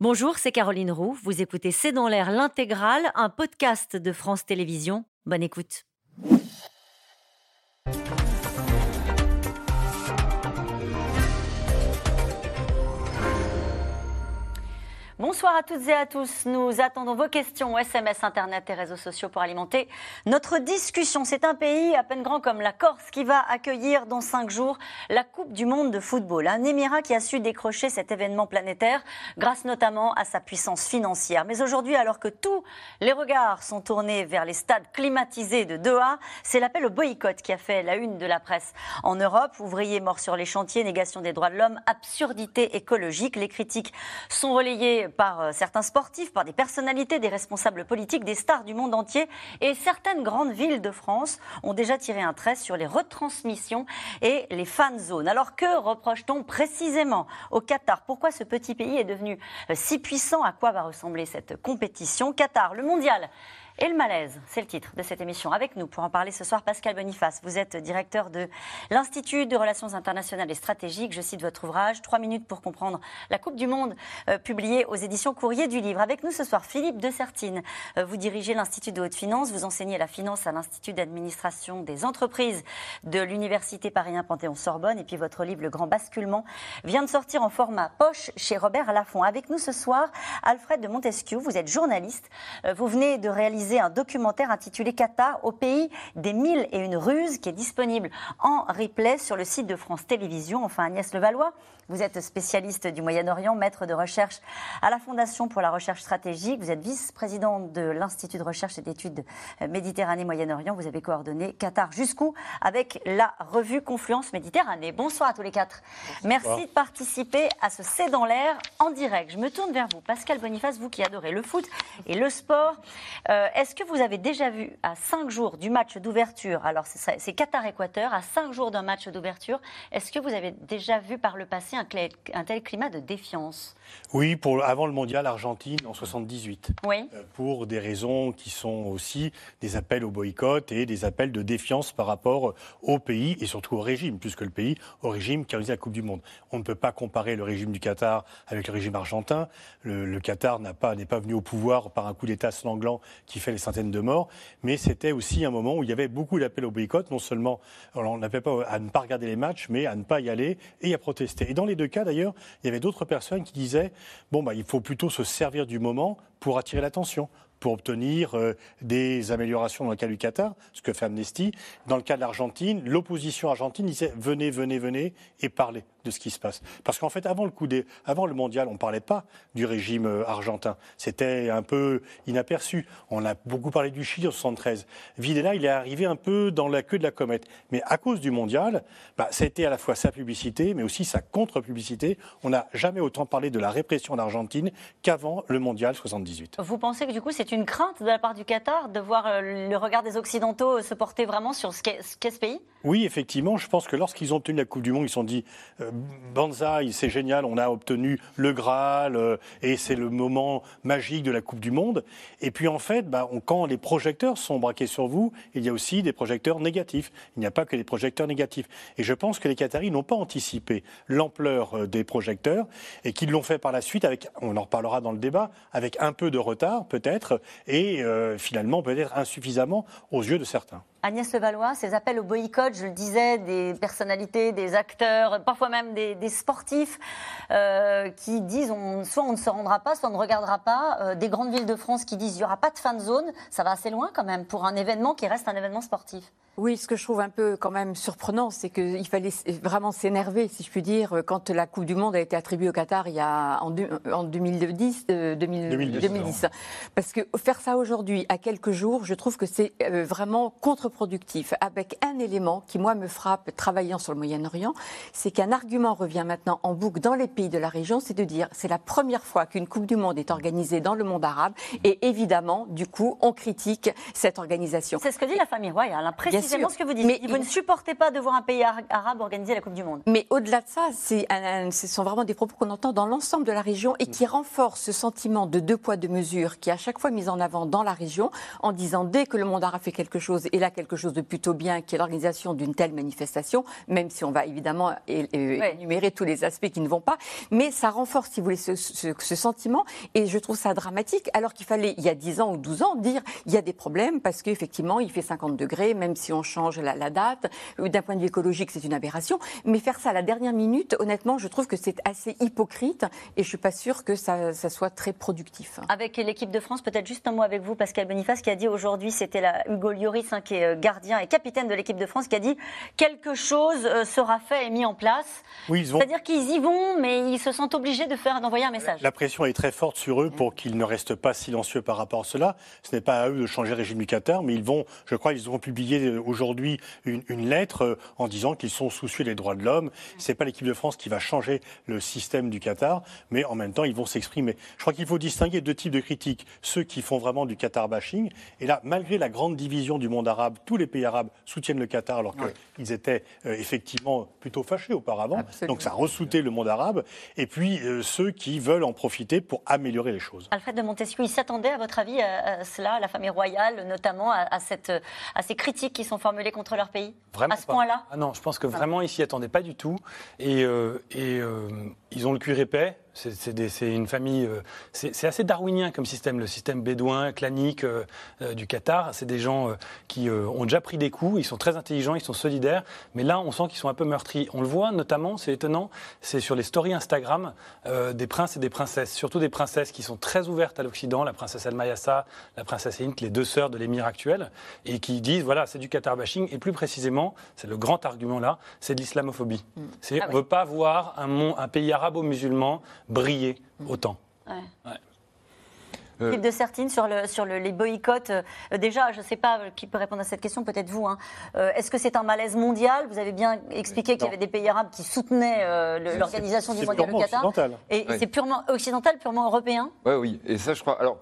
Bonjour, c'est Caroline Roux. Vous écoutez C'est dans l'air l'intégrale, un podcast de France Télévisions. Bonne écoute. Bonsoir à toutes et à tous. Nous attendons vos questions, SMS, Internet et réseaux sociaux pour alimenter notre discussion. C'est un pays à peine grand comme la Corse qui va accueillir dans cinq jours la Coupe du Monde de football. Un émirat qui a su décrocher cet événement planétaire grâce notamment à sa puissance financière. Mais aujourd'hui, alors que tous les regards sont tournés vers les stades climatisés de Doha, c'est l'appel au boycott qui a fait la une de la presse en Europe. Ouvriers morts sur les chantiers, négation des droits de l'homme, absurdité écologique. Les critiques sont relayées par euh, certains sportifs, par des personnalités, des responsables politiques, des stars du monde entier. Et certaines grandes villes de France ont déjà tiré un trait sur les retransmissions et les fan zones. Alors que reproche-t-on précisément au Qatar? Pourquoi ce petit pays est devenu euh, si puissant? À quoi va ressembler cette compétition? Qatar, le mondial et le malaise, c'est le titre de cette émission. Avec nous pour en parler ce soir, Pascal Boniface. Vous êtes directeur de l'Institut de Relations internationales et stratégiques. Je cite votre ouvrage, Trois minutes pour comprendre la Coupe du Monde, euh, publié aux éditions Courrier du Livre. Avec nous ce soir, Philippe de Sertine. Euh, vous dirigez l'Institut de haute finance, vous enseignez la finance à l'Institut d'administration des entreprises de l'Université Paris 1 Panthéon-Sorbonne. Et puis votre livre, Le Grand Basculement, vient de sortir en format poche chez Robert Laffont. Avec nous ce soir, Alfred de Montesquieu. Vous êtes journaliste. Euh, vous venez de réaliser un documentaire intitulé Qatar au pays des mille et une ruses qui est disponible en replay sur le site de France Télévisions. Enfin, Agnès Levallois, vous êtes spécialiste du Moyen-Orient, maître de recherche à la Fondation pour la recherche stratégique. Vous êtes vice-présidente de l'Institut de recherche et d'études Méditerranée-Moyen-Orient. Vous avez coordonné Qatar jusqu'où? Avec la revue Confluence Méditerranée. Bonsoir à tous les quatre. Merci de participer à ce C'est dans l'air en direct. Je me tourne vers vous, Pascal Boniface, vous qui adorez le foot et le sport. Euh, est-ce que vous avez déjà vu à cinq jours du match d'ouverture, alors c'est Qatar-Équateur, à cinq jours d'un match d'ouverture, est-ce que vous avez déjà vu par le passé un, tel climat de défiance? Oui, pour, avant le mondial Argentine en 78. Oui. Euh, pour des raisons qui sont aussi des appels au boycott et des appels de défiance par rapport au pays et surtout au régime, plus que le pays, au régime qui a organisé la Coupe du Monde. On ne peut pas comparer le régime du Qatar avec le régime argentin. Le, Qatar n'est pas, pas venu au pouvoir par un coup d'État sanglant qui fait les centaines de morts, mais c'était aussi un moment où il y avait beaucoup d'appels au boycott, non seulement on n'appelait pas à ne pas regarder les matchs, mais à ne pas y aller et à protester. Et dans les deux cas, d'ailleurs, il y avait d'autres personnes qui disaient bon, bah, il faut plutôt se servir du moment pour attirer l'attention, pour obtenir euh, des améliorations dans le cas du Qatar, ce que fait Amnesty. Dans le cas de l'Argentine, l'opposition argentine disait venez, venez, venez et parlez de ce qui se passe. Parce qu'en fait, avant le, coup des, avant le mondial, on ne parlait pas du régime euh, argentin. C'était un peu inaperçu. On a beaucoup parlé du Chili en 73. Videla, il est arrivé un peu dans la queue de la comète. Mais à cause du mondial, bah, ça a été à la fois sa publicité, mais aussi sa contre-publicité. On n'a jamais autant parlé de la répression en Argentine qu'avant le mondial 78. Vous pensez que du coup, c'est une crainte de la part du Qatar de voir euh, le regard des Occidentaux se porter vraiment sur ce qu'est ce pays? Oui, effectivement. Je pense que lorsqu'ils ont obtenu la Coupe du Monde, ils se sont dit euh, Banzai, c'est génial, on a obtenu le Graal euh, et c'est le moment magique de la Coupe du Monde. Et puis en fait, bah, quand les projecteurs sont braqués sur vous, il y a aussi des projecteurs négatifs. Il n'y a pas que des projecteurs négatifs. Et je pense que les Qataris n'ont pas anticipé l'ampleur euh, des projecteurs et qu'ils l'ont fait par la suite avec, on en reparlera dans le débat, avec un peu de retard peut-être et finalement peut-être insuffisamment aux yeux de certains. Agnès Levallois, ces appels au boycott, je le disais, des personnalités, des acteurs, parfois même des, sportifs euh, qui disent on, soit on ne se rendra pas, soit on ne regardera pas. Euh, des grandes villes de France qui disent il n'y aura pas de fan zone, ça va assez loin quand même pour un événement qui reste un événement sportif. Oui, ce que je trouve un peu quand même surprenant, c'est qu'il fallait vraiment s'énerver, si je puis dire, quand la Coupe du Monde a été attribuée au Qatar il y a en, 2010, 2010, euh, Parce que faire ça aujourd'hui, à quelques jours, je trouve que c'est vraiment contre productif avec un élément qui, moi, me frappe travaillant sur le Moyen-Orient, c'est qu'un argument revient maintenant en boucle dans les pays de la région, c'est de dire c'est la première fois qu'une Coupe du Monde est organisée dans le monde arabe et évidemment, du coup, on critique cette organisation. C'est ce que dit la famille royale, hein, précisément ce que vous dites. Mais vous ne supportez pas de voir un pays arabe organiser la Coupe du Monde. Mais au-delà de ça, ce sont vraiment des propos qu'on entend dans l'ensemble de la région et qui renforcent ce sentiment de deux poids, deux mesures qui est à chaque fois mis en avant dans la région en disant dès que le monde arabe fait quelque chose et la quelque chose de plutôt bien, qui est l'organisation d'une telle manifestation, même si on va évidemment énumérer tous les aspects qui ne vont pas. Mais ça renforce, si vous voulez, ce, ce sentiment. Et je trouve ça dramatique, alors qu'il fallait, il y a 10 ans ou 12 ans, dire il y a des problèmes parce qu'effectivement, il fait 50 degrés, même si on change la, la date. D'un point de vue écologique, c'est une aberration. Mais faire ça à la dernière minute, honnêtement, je trouve que c'est assez hypocrite et je suis pas sûre que ça, ça soit très productif. Avec l'équipe de France, peut-être juste un mot avec vous, Pascal Boniface, qui a dit aujourd'hui, c'était Hugo Lloris, hein, qui est euh, gardien et capitaine de l'équipe de France, qui a dit quelque chose euh, sera fait et mis en place. Oui, C'est-à-dire qu'ils y vont, mais ils se sentent obligés de faire d'envoyer un message. La pression est très forte sur eux pour qu'ils ne restent pas silencieux par rapport à cela. Ce n'est pas à eux de changer le régime du Qatar, mais ils vont, je crois, ils auront publié euh, aujourd'hui une, une, lettre en disant qu'ils sont soucieux des droits de l'homme. C'est pas l'équipe de France qui va changer le système du Qatar, mais en même temps, ils vont s'exprimer. Je crois qu'il faut distinguer deux types de critiques. Ceux qui font vraiment du Qatar bashing. Et là, malgré la grande division du monde arabe, tous les pays arabes soutiennent le Qatar alors qu'ils étaient euh, effectivement plutôt fâchés auparavant. Donc ça ressoutait le monde arabe. Et puis euh, ceux qui veulent en profiter pour améliorer les choses. Alfred de Montesquieu, il s'attendait à votre avis à, cela, à la famille royale notamment, à, cette, à ces critiques qui sont formulées contre leur pays Vraiment À ce point-là? Ah Non, je pense que vraiment ils s'y attendaient pas du tout. Et, euh, et ils ont le cuir épais. C'est une famille. Euh, c'est assez darwinien comme système, le système bédouin, clanique euh, euh, du Qatar. C'est des gens qui ont déjà pris des coups, ils sont très intelligents, ils sont solidaires, mais là, on sent qu'ils sont un peu meurtris. On le voit notamment, c'est étonnant, c'est sur les stories Instagram des princes et des princesses, surtout des princesses qui sont très ouvertes à l'Occident, la princesse El Mayassa, la princesse Hint, les deux sœurs de l'émir actuel, et qui disent voilà, c'est du Qatar bashing, et plus précisément, c'est le grand argument là, c'est de l'islamophobie. Mm. C'est ah on ne veut pas voir un, un pays arabo-musulman briller autant. Euh, de Sertine sur, le, sur le, les boycotts. Euh, déjà, je ne sais pas qui peut répondre à cette question, peut-être vous. Hein. Euh, est-ce que c'est un malaise mondial? Vous avez bien expliqué qu'il y avait des pays arabes qui soutenaient l'organisation du mondial au Qatar. Et c'est purement occidental, purement européen? Oui, oui. Et ça, je crois. Alors,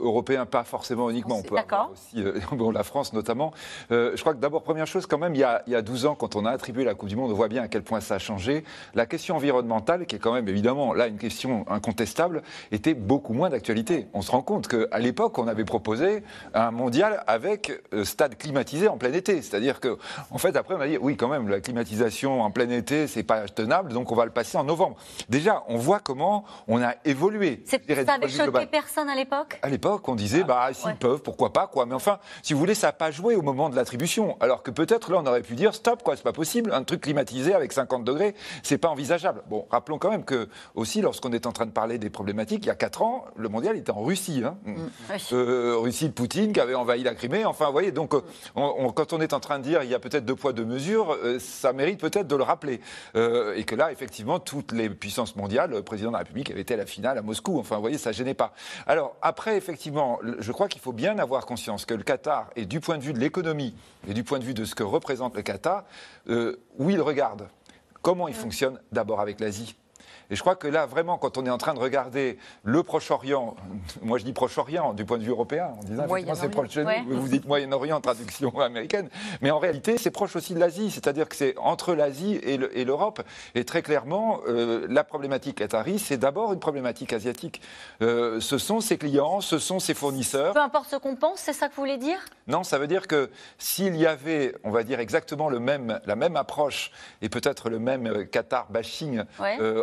européen, pas forcément uniquement. On peut avoir aussi bon, la France notamment. je crois que d'abord, première chose, quand même, il y, a, il y a 12 ans, quand on a attribué la Coupe du Monde, on voit bien à quel point ça a changé. La question environnementale, qui est quand même évidemment là une question incontestable, était beaucoup moins d'actualité se rend compte qu'à l'époque, on avait proposé un mondial avec euh, stade climatisé en plein été. C'est-à-dire que, en fait, après, on a dit, oui, quand même, la climatisation en plein été, c'est pas tenable, donc on va le passer en novembre. Déjà, on voit comment on a évolué. Ça avait choqué personne à l'époque? À l'époque, on disait, bah, s'ils peuvent, pourquoi pas, quoi. Mais enfin, si vous voulez, ça n'a pas joué au moment de l'attribution. Alors que peut-être là, on aurait pu dire, stop, quoi, c'est pas possible. Un truc climatisé avec 50 degrés, c'est pas envisageable. Bon, rappelons quand même que, aussi, lorsqu'on est en train de parler des problématiques, il y a 4 ans, le mondial était en Russie. Russie. Hein. Mm. Euh, Russie de Poutine qui avait envahi la Crimée. Enfin, vous voyez, donc euh, quand on est en train de dire il y a peut-être deux poids, deux mesures, euh, ça mérite peut-être de le rappeler. et que là, effectivement, toutes les puissances mondiales, le président de la République avait été à la finale à Moscou. Enfin, vous voyez, ça gênait pas. Alors, après, effectivement, je crois qu'il faut bien avoir conscience que le Qatar, et du point de vue de l'économie et du point de vue de ce que représente le Qatar, où il regarde comment il fonctionne d'abord avec l'Asie et je crois que là, vraiment, quand on est en train de regarder le Proche-Orient, moi je dis Proche-Orient du point de vue européen, en disant c'est proche de nous, vous dites Moyen-Orient, traduction américaine, mais en réalité c'est proche aussi de l'Asie, c'est-à-dire que c'est entre l'Asie et l'Europe. Et très clairement, euh, la problématique Qatari, c'est d'abord une problématique asiatique. Euh, ce sont ses clients, ce sont ses fournisseurs. Peu importe ce qu'on pense, c'est ça que vous voulez dire? Non, ça veut dire que s'il y avait, on va dire exactement le même, la même approche et peut-être le même euh, Qatar bashing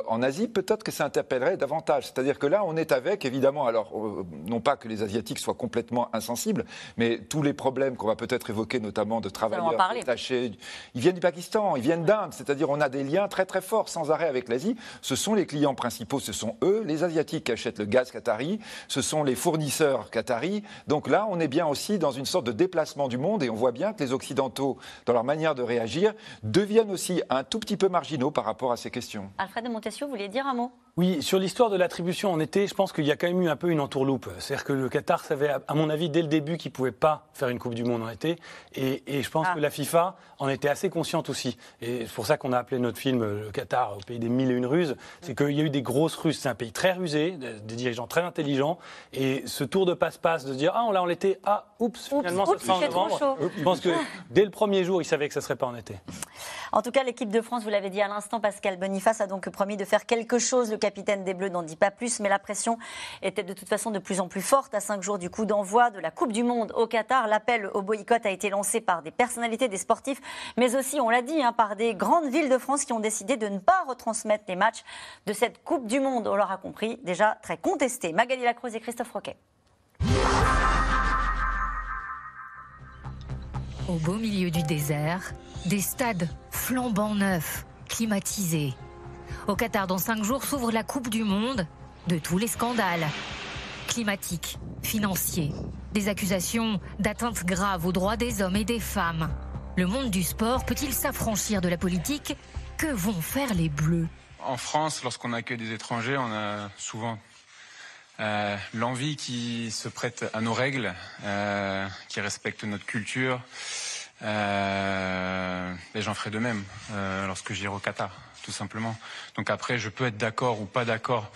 en Asie, peut-être que ça interpellerait davantage. C'est-à-dire que là, on est avec, évidemment, alors, euh, non pas que les Asiatiques soient complètement insensibles, mais tous les problèmes qu'on va peut-être évoquer, notamment de travailleurs détachés, ils viennent du Pakistan, ils viennent d'Inde, c'est-à-dire on a des liens très très forts sans arrêt avec l'Asie. Ce sont les clients principaux, ce sont eux, les Asiatiques qui achètent le gaz qatari, ce sont les fournisseurs qataris. Donc là, on est bien aussi dans une sorte de déplacement du monde et on voit bien que les Occidentaux, dans leur manière de réagir, deviennent aussi un tout petit peu marginaux par rapport à ces questions. Alfred de Montesquieu, vous dire un mot oui, sur l'histoire de l'attribution en été, je pense qu'il y a quand même eu un peu une entourloupe. C'est-à-dire que le Qatar savait, à mon avis, dès le début qu'il ne pouvait pas faire une Coupe du Monde en été. Et, je pense ah. que la FIFA en était assez consciente aussi. Et c'est pour ça qu'on a appelé notre film Le Qatar au pays des mille et une ruses. C'est qu'il y a eu des grosses ruses. C'est un pays très rusé, des dirigeants très intelligents. Et ce tour de passe-passe de se dire Ah, on l'a en été, ah, oups, finalement, ça sera en novembre. Je pense que dès le premier jour, ils savaient que ça ne serait pas en été. En tout cas, l'équipe de France, vous l'avez dit à l'instant, Pascal Boniface a donc promis de faire quelque chose. Le capitaine des Bleus n'en dit pas plus, mais la pression était de toute façon de plus en plus forte. À cinq jours du coup d'envoi de la Coupe du Monde au Qatar, l'appel au boycott a été lancé par des personnalités, des sportifs, mais aussi, on l'a dit, hein, par des grandes villes de France qui ont décidé de ne pas retransmettre les matchs de cette Coupe du Monde. On l'aura compris, déjà très contesté. Magali Lacroze et Christophe Roquet. Au beau milieu du désert, des stades flambant neufs, climatisés. Au Qatar, dans cinq jours, s'ouvre la Coupe du Monde de tous les scandales. Climatiques, financiers, des accusations d'atteinte grave aux droits des hommes et des femmes. Le monde du sport peut-il s'affranchir de la politique? Que vont faire les Bleus? En France, lorsqu'on accueille des étrangers, on a souvent euh, l'envie qui se prête à nos règles, euh, qui respecte notre culture. Euh, et j'en ferai de même lorsque j'irai au Qatar, tout simplement. Donc après, je peux être d'accord ou pas d'accord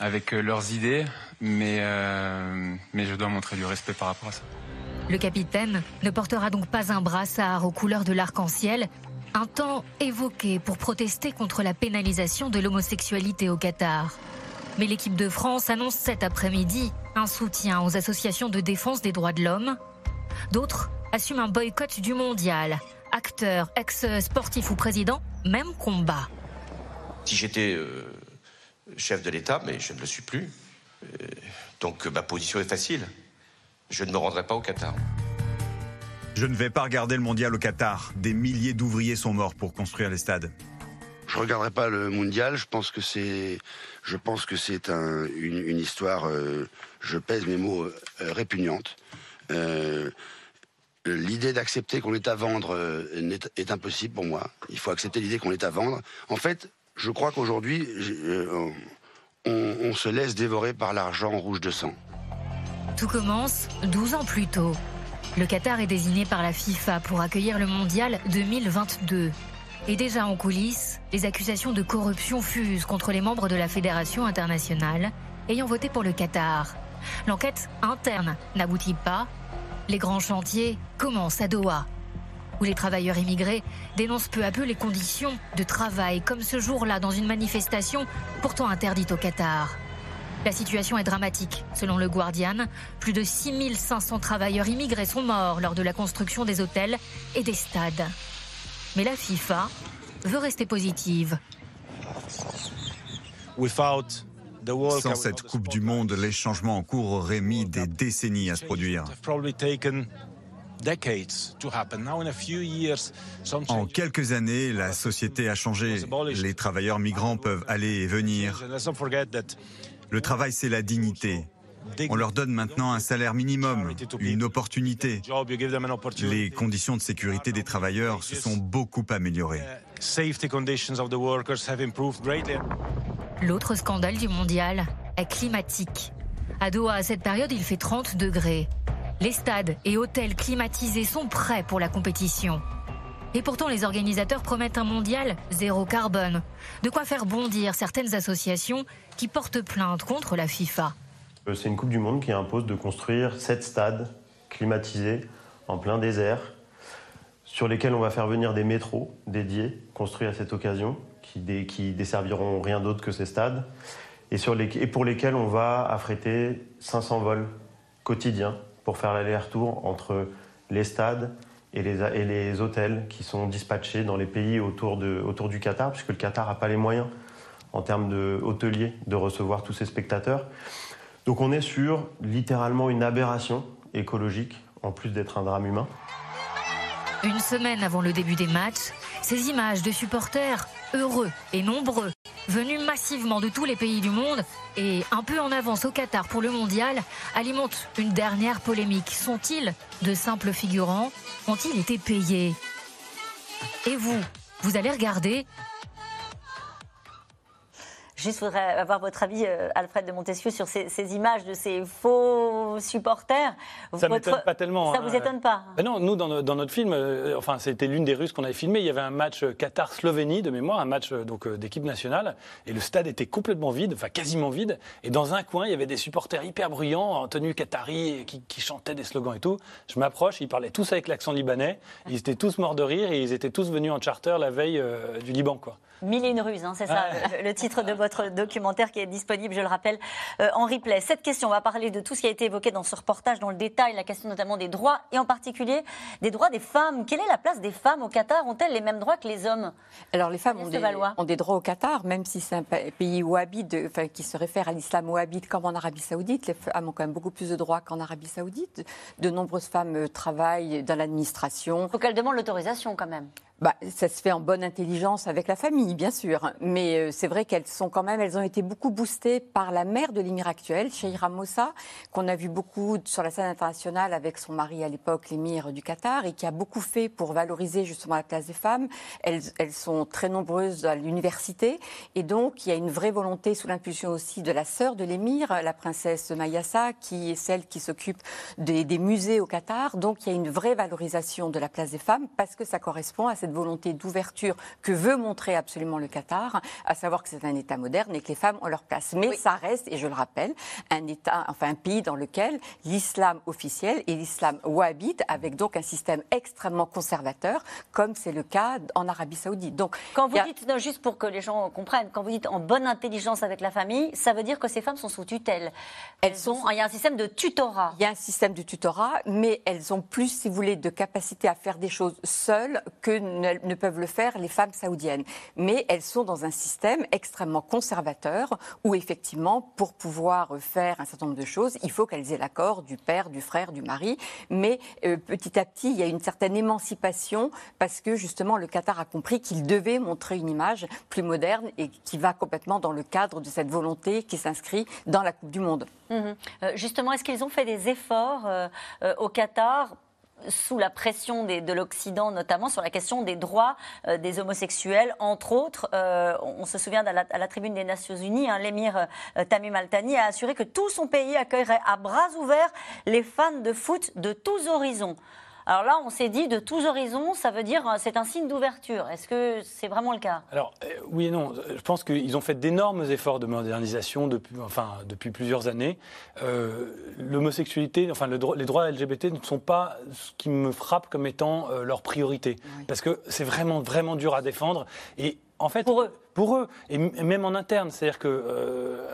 avec leurs idées, mais, mais je dois montrer du respect par rapport à ça. Le capitaine ne portera donc pas un brassard aux couleurs de l'arc-en-ciel, un temps évoqué pour protester contre la pénalisation de l'homosexualité au Qatar. Mais l'équipe de France annonce cet après-midi un soutien aux associations de défense des droits de l'homme. D'autres assument un boycott du mondial. Acteurs, ex-sportifs ou présidents, même combat. Si j'étais euh, chef de l'État, mais je ne le suis plus, euh, donc ma position est facile. Je ne me rendrai pas au Qatar. Je ne vais pas regarder le mondial au Qatar. Des milliers d'ouvriers sont morts pour construire les stades. Je regarderai pas le mondial. Je pense que c'est, je pense que c'est une, histoire. Euh, je pèse mes mots euh, répugnante. Euh, l'idée d'accepter qu'on est à vendre est, impossible pour moi. Il faut accepter l'idée qu'on est à vendre. En fait, je crois qu'aujourd'hui, on se laisse dévorer par l'argent rouge de sang. Tout commence 12 ans plus tôt. Le Qatar est désigné par la FIFA pour accueillir le mondial 2022. Et déjà en coulisses, les accusations de corruption fusent contre les membres de la Fédération internationale ayant voté pour le Qatar. L'enquête interne n'aboutit pas. Les grands chantiers commencent à Doha, où les travailleurs immigrés dénoncent peu à peu les conditions de travail, comme ce jour-là dans une manifestation pourtant interdite au Qatar. La situation est dramatique. Selon le Guardian, plus de 6500 travailleurs immigrés sont morts lors de la construction des hôtels et des stades. Mais la FIFA veut rester positive. Sans cette Coupe du Monde, les changements en cours auraient mis des décennies à se produire. En quelques années, la société a changé. Les travailleurs migrants peuvent aller et venir. Le travail, c'est la dignité. On leur donne maintenant un salaire minimum, une opportunité. Les conditions de sécurité des travailleurs se sont beaucoup améliorées. L'autre scandale du mondial est climatique. À Doha, à cette période, il fait 30 degrés. Les stades et hôtels climatisés sont prêts pour la compétition. Et pourtant, les organisateurs promettent un mondial zéro carbone. De quoi faire bondir certaines associations qui portent plainte contre la FIFA. Euh, c'est une Coupe du Monde qui impose de construire sept stades climatisés en plein désert, sur lesquels on va faire venir des métros dédiés, construits à cette occasion, qui, desserviront rien d'autre que ces stades, et, et pour lesquels on va affréter 500 vols quotidiens pour faire l'aller-retour entre les stades et les, et les, hôtels qui sont dispatchés dans les pays autour, du Qatar, puisque le Qatar n'a pas les moyens en termes de hôteliers de recevoir tous ces spectateurs. Donc on est sur littéralement une aberration écologique, en plus d'être un drame humain. Une semaine avant le début des matchs, ces images de supporters heureux et nombreux, venus massivement de tous les pays du monde et un peu en avance au Qatar pour le mondial, alimentent une dernière polémique. Sont-ils de simples figurants? Ont-ils été payés? Et vous, vous allez regarder Juste, voudrais avoir votre avis, euh, Alfred de Montesquieu, sur ces, images de ces faux supporters. Ça ne m'étonne pas tellement. Ça ne vous hein. étonne pas ben Non, nous, dans, dans, notre film, euh, enfin, c'était l'une des Russes qu'on avait filmé. Il y avait un match Qatar-Slovénie de mémoire, un match donc d'équipe nationale, et le stade était complètement vide, enfin quasiment vide. Et dans un coin, il y avait des supporters hyper bruyants, en tenue qatari, qui, qui chantaient des slogans et tout. Je m'approche, ils parlaient tous avec l'accent libanais. Ils étaient tous morts de rire et ils étaient tous venus en charter la veille du Liban, quoi. Mille et une ruses, hein, c'est ça le, titre de votre documentaire qui est disponible, je le rappelle, euh, en replay. Cette question, on va parler de tout ce qui a été évoqué dans ce reportage, dans le détail, la question notamment des droits, et en particulier des droits des femmes. Quelle est la place des femmes au Qatar? Ont-elles les mêmes droits que les hommes? Alors les femmes ont des, ont des, droits au Qatar, même si c'est un pays wahhabite, enfin, qui se réfère à l'islam wahhabite comme en Arabie saoudite. Les femmes ont quand même beaucoup plus de droits qu'en Arabie saoudite. De nombreuses femmes euh, travaillent dans l'administration. Il faut qu'elles demandent l'autorisation quand même bah, ça se fait en bonne intelligence avec la famille, bien sûr. Mais euh, c'est vrai qu'elles sont quand même, elles ont été beaucoup boostées par la mère de l'émir actuel, Sheira Mossa, qu'on a vu beaucoup sur la scène internationale avec son mari à l'époque, l'émir du Qatar, et qui a beaucoup fait pour valoriser justement la place des femmes. Elles, elles sont très nombreuses à l'université. Et donc, il y a une vraie volonté, sous l'impulsion aussi de la sœur de l'émir, la princesse Mayassa, qui est celle qui s'occupe des, des musées au Qatar. Donc, il y a une vraie valorisation de la place des femmes parce que ça correspond à cette volonté d'ouverture que veut montrer absolument le Qatar, à savoir que c'est un État moderne et que les femmes ont leur place. Mais ça reste, et je le rappelle, un État, enfin un pays dans lequel l'islam officiel est l'islam wahhabite, avec donc un système extrêmement conservateur, comme c'est le cas en Arabie Saoudite. Donc, quand vous dites, juste pour que les gens comprennent, quand vous dites en bonne intelligence avec la famille, ça veut dire que ces femmes sont sous tutelle. Elles, sont, il y a un système de tutorat. Il y a un système de tutorat, mais elles ont plus, si vous voulez, de capacité à faire des choses seules que ne, peuvent le faire les femmes saoudiennes. Mais elles sont dans un système extrêmement conservateur où effectivement, pour pouvoir faire un certain nombre de choses, il faut qu'elles aient l'accord du père, du frère, du mari. Mais euh, petit à petit, il y a une certaine émancipation parce que justement, le Qatar a compris qu'il devait montrer une image plus moderne et qui va complètement dans le cadre de cette volonté qui s'inscrit dans la Coupe du Monde. Mmh euh, justement, est-ce qu'ils ont fait des efforts euh, au Qatar sous la pression de l'Occident, notamment sur la question des droits euh, des homosexuels, entre autres. Euh, on se souvient à la, tribune des Nations Unies, hein, l'émir euh, Tamim Al-Thani a assuré que tout son pays accueillerait à bras ouverts les fans de foot de tous horizons. Alors là, on s'est dit de tous horizons, ça veut dire c'est un signe d'ouverture. Est-ce que c'est vraiment le cas? Alors oui et non. Je pense qu'ils ont fait d'énormes efforts de modernisation depuis, enfin, depuis plusieurs années. L'homosexualité, enfin le, les droits LGBT ne sont pas ce qui me frappe comme étant leur priorité, parce que c'est vraiment vraiment dur à défendre et en fait, pour eux. Pour eux, et même en interne. C'est-à-dire que, euh,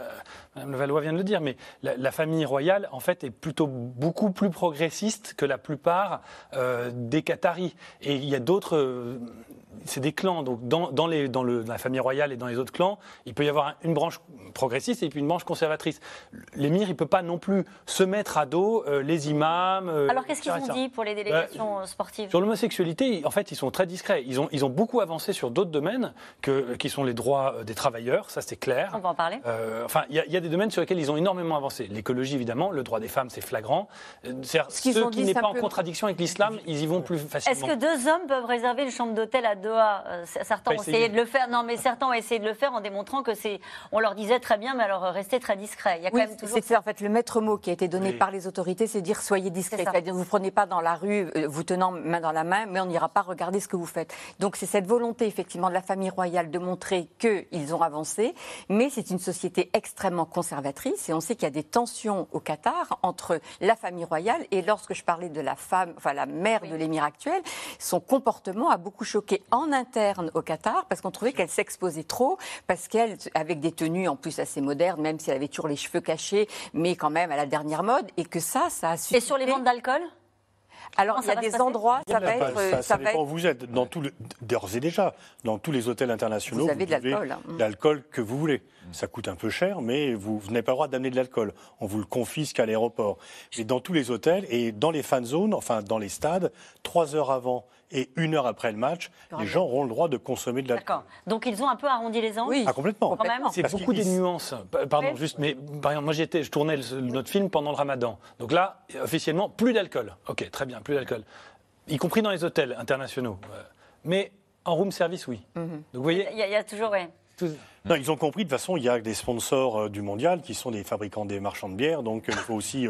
Mme Levallois vient de le dire, mais la, famille royale, en fait, est plutôt beaucoup plus progressiste que la plupart euh, des Qataris. Et il y a d'autres c'est des clans. Donc, dans, les, dans le, la famille royale et dans les autres clans, il peut y avoir une branche progressiste et puis une branche conservatrice. L'émir, il ne peut pas non plus se mettre à dos euh, les imams. Euh, Alors, qu'est-ce qu'ils ont dit pour les délégations bah, sportives? Sur l'homosexualité, en fait, ils sont très discrets. Ils ont, ils ont beaucoup avancé sur d'autres domaines que, qui sont les droits euh, des travailleurs, ça c'est clair. On va en parler. enfin, il y, a des domaines sur lesquels ils ont énormément avancé. L'écologie, évidemment, le droit des femmes, c'est flagrant. ceux qui n'est pas en contradiction avec l'islam, ils y vont plus facilement. Est-ce que deux hommes peuvent réserver une chambre d'hôtel à Doha euh, certains ont essayé de le faire. Non, mais certains ont essayé de le faire en démontrant que c'est. On leur disait très bien, mais alors restez très discret. Il y a quand même toujours. C'est en fait le maître mot qui a été donné par les autorités, c'est dire soyez discret. C'est-à-dire vous prenez pas dans la rue, euh, vous tenant main dans la main, mais on n'ira pas regarder ce que vous faites. Donc c'est cette volonté effectivement de la famille royale de montrer qu'ils ont avancé, mais c'est une société extrêmement conservatrice et on sait qu'il y a des tensions au Qatar entre la famille royale et lorsque je parlais de la femme, enfin la mère de l'émir actuel, son comportement a beaucoup choqué en interne au Qatar parce qu'on trouvait qu'elle s'exposait trop, parce qu'elle, avec des tenues en plus assez modernes, même si elle avait toujours les cheveux cachés, mais quand même à la dernière mode, et que ça, ça a su. Et sur les ventes d'alcool? Alors, il y a des endroits, ça va être. Ça, ça, dépend où vous êtes. Dans d'ores et déjà, dans tous les hôtels internationaux, vous avez de l'alcool. Hein. L'alcool que vous voulez. Ça coûte un peu cher, mais vous, n'avez pas le droit d'amener de l'alcool. On vous le confisque à l'aéroport. Mais dans tous les hôtels et dans les fan zones, enfin dans les stades, trois heures avant et une heure après le match, les gens auront le droit de consommer de l'alcool. D'accord. Donc ils ont un peu arrondi les angles Oui, ah, complètement. C'est beaucoup des nuances. Pardon, juste, mais par exemple, moi j'étais, je tournais notre film pendant le ramadan. Donc là, officiellement, plus d'alcool. Ok, très bien, plus d'alcool. Y compris dans les hôtels internationaux. Mais en room service, oui. Mhm. Donc vous voyez. Il y, a toujours, ouais. Non, ils ont compris. De toute façon, il y a des sponsors euh, du mondial qui sont des fabricants des marchands de bière, donc il faut aussi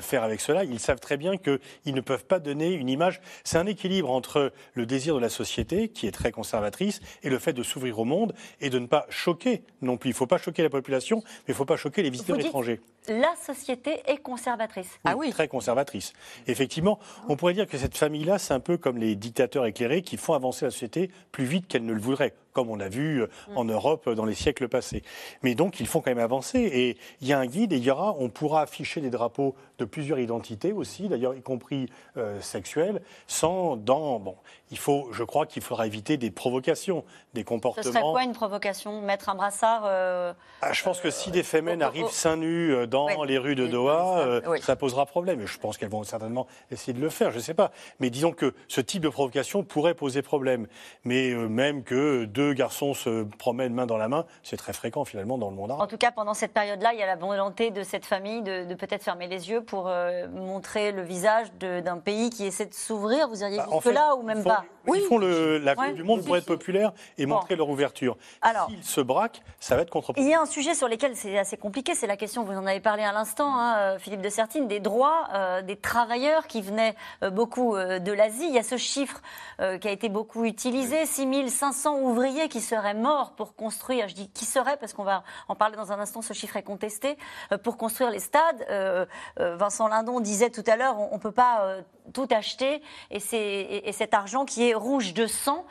faire avec cela. Ils savent très bien qu'ils ne peuvent pas donner une image. C'est un équilibre entre le désir de la société, qui est très conservatrice, et le fait de s'ouvrir au monde et de ne pas choquer non plus. Il ne faut pas choquer la population, mais il ne faut pas choquer les visiteurs étrangers. La société est conservatrice. ah oui. Très conservatrice. Effectivement, on pourrait dire que cette famille-là, c'est un peu comme les dictateurs éclairés qui font avancer la société plus vite qu'elle ne le voudrait comme on a vu euh, mm. en Europe dans les siècles passés. Mais donc, ils font quand même avancer. Et il y a un guide et il y aura, on pourra afficher des drapeaux de plusieurs identités aussi, d'ailleurs, y compris euh, sexuelles, sans dans. Bon, il faut, je crois qu'il faudra éviter des provocations, des comportements. Ce serait quoi une provocation? Mettre un brassard euh, ah, Je pense que si des femmes arrivent seins nus dans les rues de Doha, ça posera problème. Et je pense qu'elles vont certainement essayer de le faire, je ne sais pas. Mais disons que ce type de provocation pourrait poser problème. Mais même que deux garçons se promènent main dans la main, c'est très fréquent finalement dans le monde arabe. En tout cas, pendant cette période-là, il y a la volonté de cette famille de, peut-être fermer les yeux pour euh, montrer le visage d'un pays qui essaie de s'ouvrir. Vous iriez bah, jusque-là ou même pas? oui. Ils font le, la Coupe du Monde pour être populaire et montrer leur ouverture. Alors, s'ils se braquent, ça va être contre Il y a un sujet sur lequel c'est assez compliqué, c'est la question, vous en avez parlé à l'instant, hein, euh, Philippe de Sertine, des droits euh, des travailleurs qui venaient beaucoup de l'Asie. Il y a ce chiffre qui a été beaucoup utilisé, 6500 ouvriers qui seraient morts pour construire, je dis qui seraient parce qu'on va en parler dans un instant, ce chiffre est contesté, euh, pour construire les stades. Euh, euh, Vincent Lindon disait tout à l'heure, on ne peut pas tout acheter et, et, cet argent qui est rouge de sang,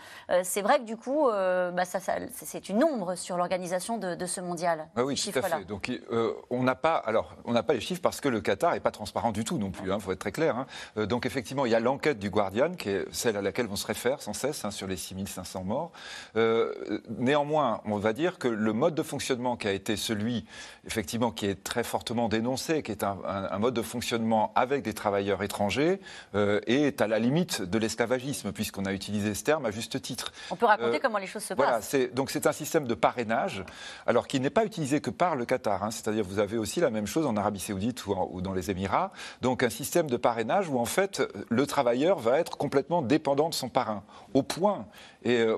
c'est vrai que du coup, bah, ça, c'est une ombre sur l'organisation de, ce mondial. Ah oui, tout à fait. Donc on n'a pas, alors on n'a pas les chiffres parce que le Qatar n'est pas transparent du tout non plus. Il hein, faut être très clair. Hein. donc effectivement, il y a l'enquête du Guardian qui est celle à laquelle on se réfère sans cesse hein, sur les 6500 morts. Euh, néanmoins, on va dire que le mode de fonctionnement qui a été celui, effectivement, qui est très fortement dénoncé, qui est un, mode de fonctionnement avec des travailleurs étrangers, euh, est à la limite de l'esclavagisme, puisqu'on a utilisé ce terme à juste titre. On peut raconter euh, comment les choses se voilà, passent. donc c'est un système de parrainage, alors qui n'est pas utilisé que par le Qatar. Hein. C'est-à-dire vous avez aussi la même chose en Arabie Saoudite ou, ou dans les Émirats. Donc un système de parrainage où en fait le travailleur va être complètement dépendant de son parrain, au point et euh,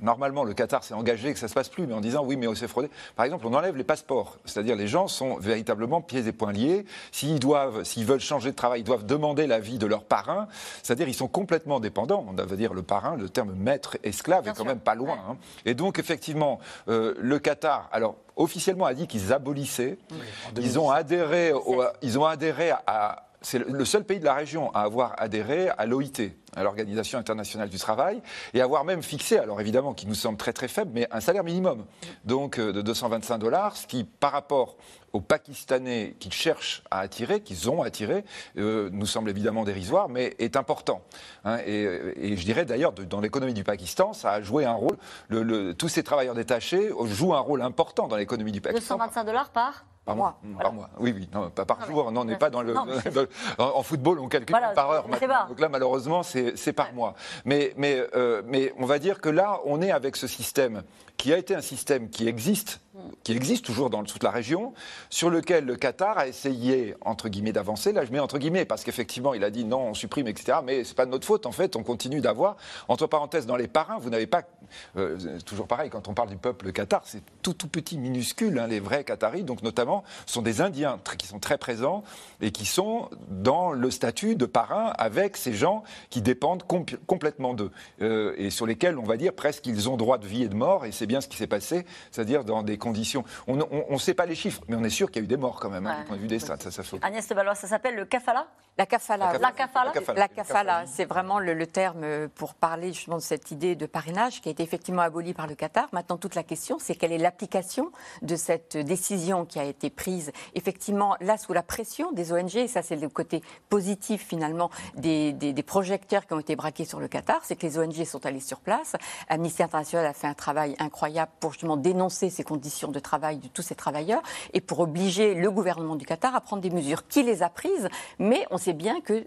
normalement, le Qatar s'est engagé que ça ne se passe plus, mais en disant oui, mais on s'est fraudé. Par exemple, on enlève les passeports. C'est-à-dire les gens sont véritablement pieds et poings liés. S'ils doivent, s'ils veulent changer de travail, ils doivent demander l'avis de leur parrain. C'est-à-dire ils sont complètement dépendants. On va dire le parrain, le terme maître esclave est quand même pas loin. Hein. Et donc effectivement, euh, le Qatar, alors officiellement a dit qu'ils abolissaient. ils ont adhéré, ils ont adhéré à c'est le seul pays de la région à avoir adhéré à l'OIT, à l'Organisation internationale du travail, et avoir même fixé, alors évidemment qui nous semble très très faible, mais un salaire minimum, donc euh, de 225 dollars, ce qui par rapport aux Pakistanais qu'ils cherchent à attirer, qu'ils ont attiré, euh, nous semble évidemment dérisoire, mais est important. Hein. et, je dirais d'ailleurs, dans l'économie du Pakistan, ça a joué un rôle, tous ces travailleurs détachés jouent un rôle important dans l'économie du Pakistan. 225 dollars par par mois. Par mois. Oui, oui, non, pas par jour. Non, on n'est pas dans le. en, football, on calcule par heure. Donc là, malheureusement, c'est par mois. Mais, mais, euh, mais on va dire que là, on est avec ce système qui a été un système qui existe, qui existe toujours dans toute la région, sur lequel le Qatar a essayé, entre guillemets, d'avancer. Là, je mets entre guillemets, parce qu'effectivement, il a dit non, on supprime, etc. Mais c'est pas de notre faute, en fait, on continue d'avoir. Entre parenthèses, dans les parrains, vous n'avez pas. Euh, toujours pareil, quand on parle du peuple Qatar, c'est tout, tout petit, minuscule, hein, les vrais Qataris, donc notamment, sont des Indiens qui sont très présents et qui sont dans le statut de parrain avec ces gens qui dépendent complètement d'eux euh, et sur lesquels, on va dire, presque ils ont droit de vie et de mort, bien ce qui s'est passé, c'est-à-dire dans des conditions. On ne sait pas les chiffres, mais on est sûr qu'il y a eu des morts quand même, hein, du point de vue des stats. Ça, ça Agnès de Valois, ça s'appelle le kafala? La kafala. La kafala. La kafala, c'est vraiment le, terme pour parler justement de cette idée de parrainage qui a été effectivement abolie par le Qatar. Maintenant, toute la question, c'est quelle est l'application de cette décision qui a été prise, effectivement, là, sous la pression des ONG, et ça, c'est le côté positif finalement des, des projecteurs qui ont été braqués sur le Qatar, c'est que les ONG sont allées sur place. Amnesty International a fait un travail incroyable pour justement dénoncer ces conditions de travail de tous ces travailleurs et pour obliger le gouvernement du Qatar à prendre des mesures qui les a prises. Mais on sait bien que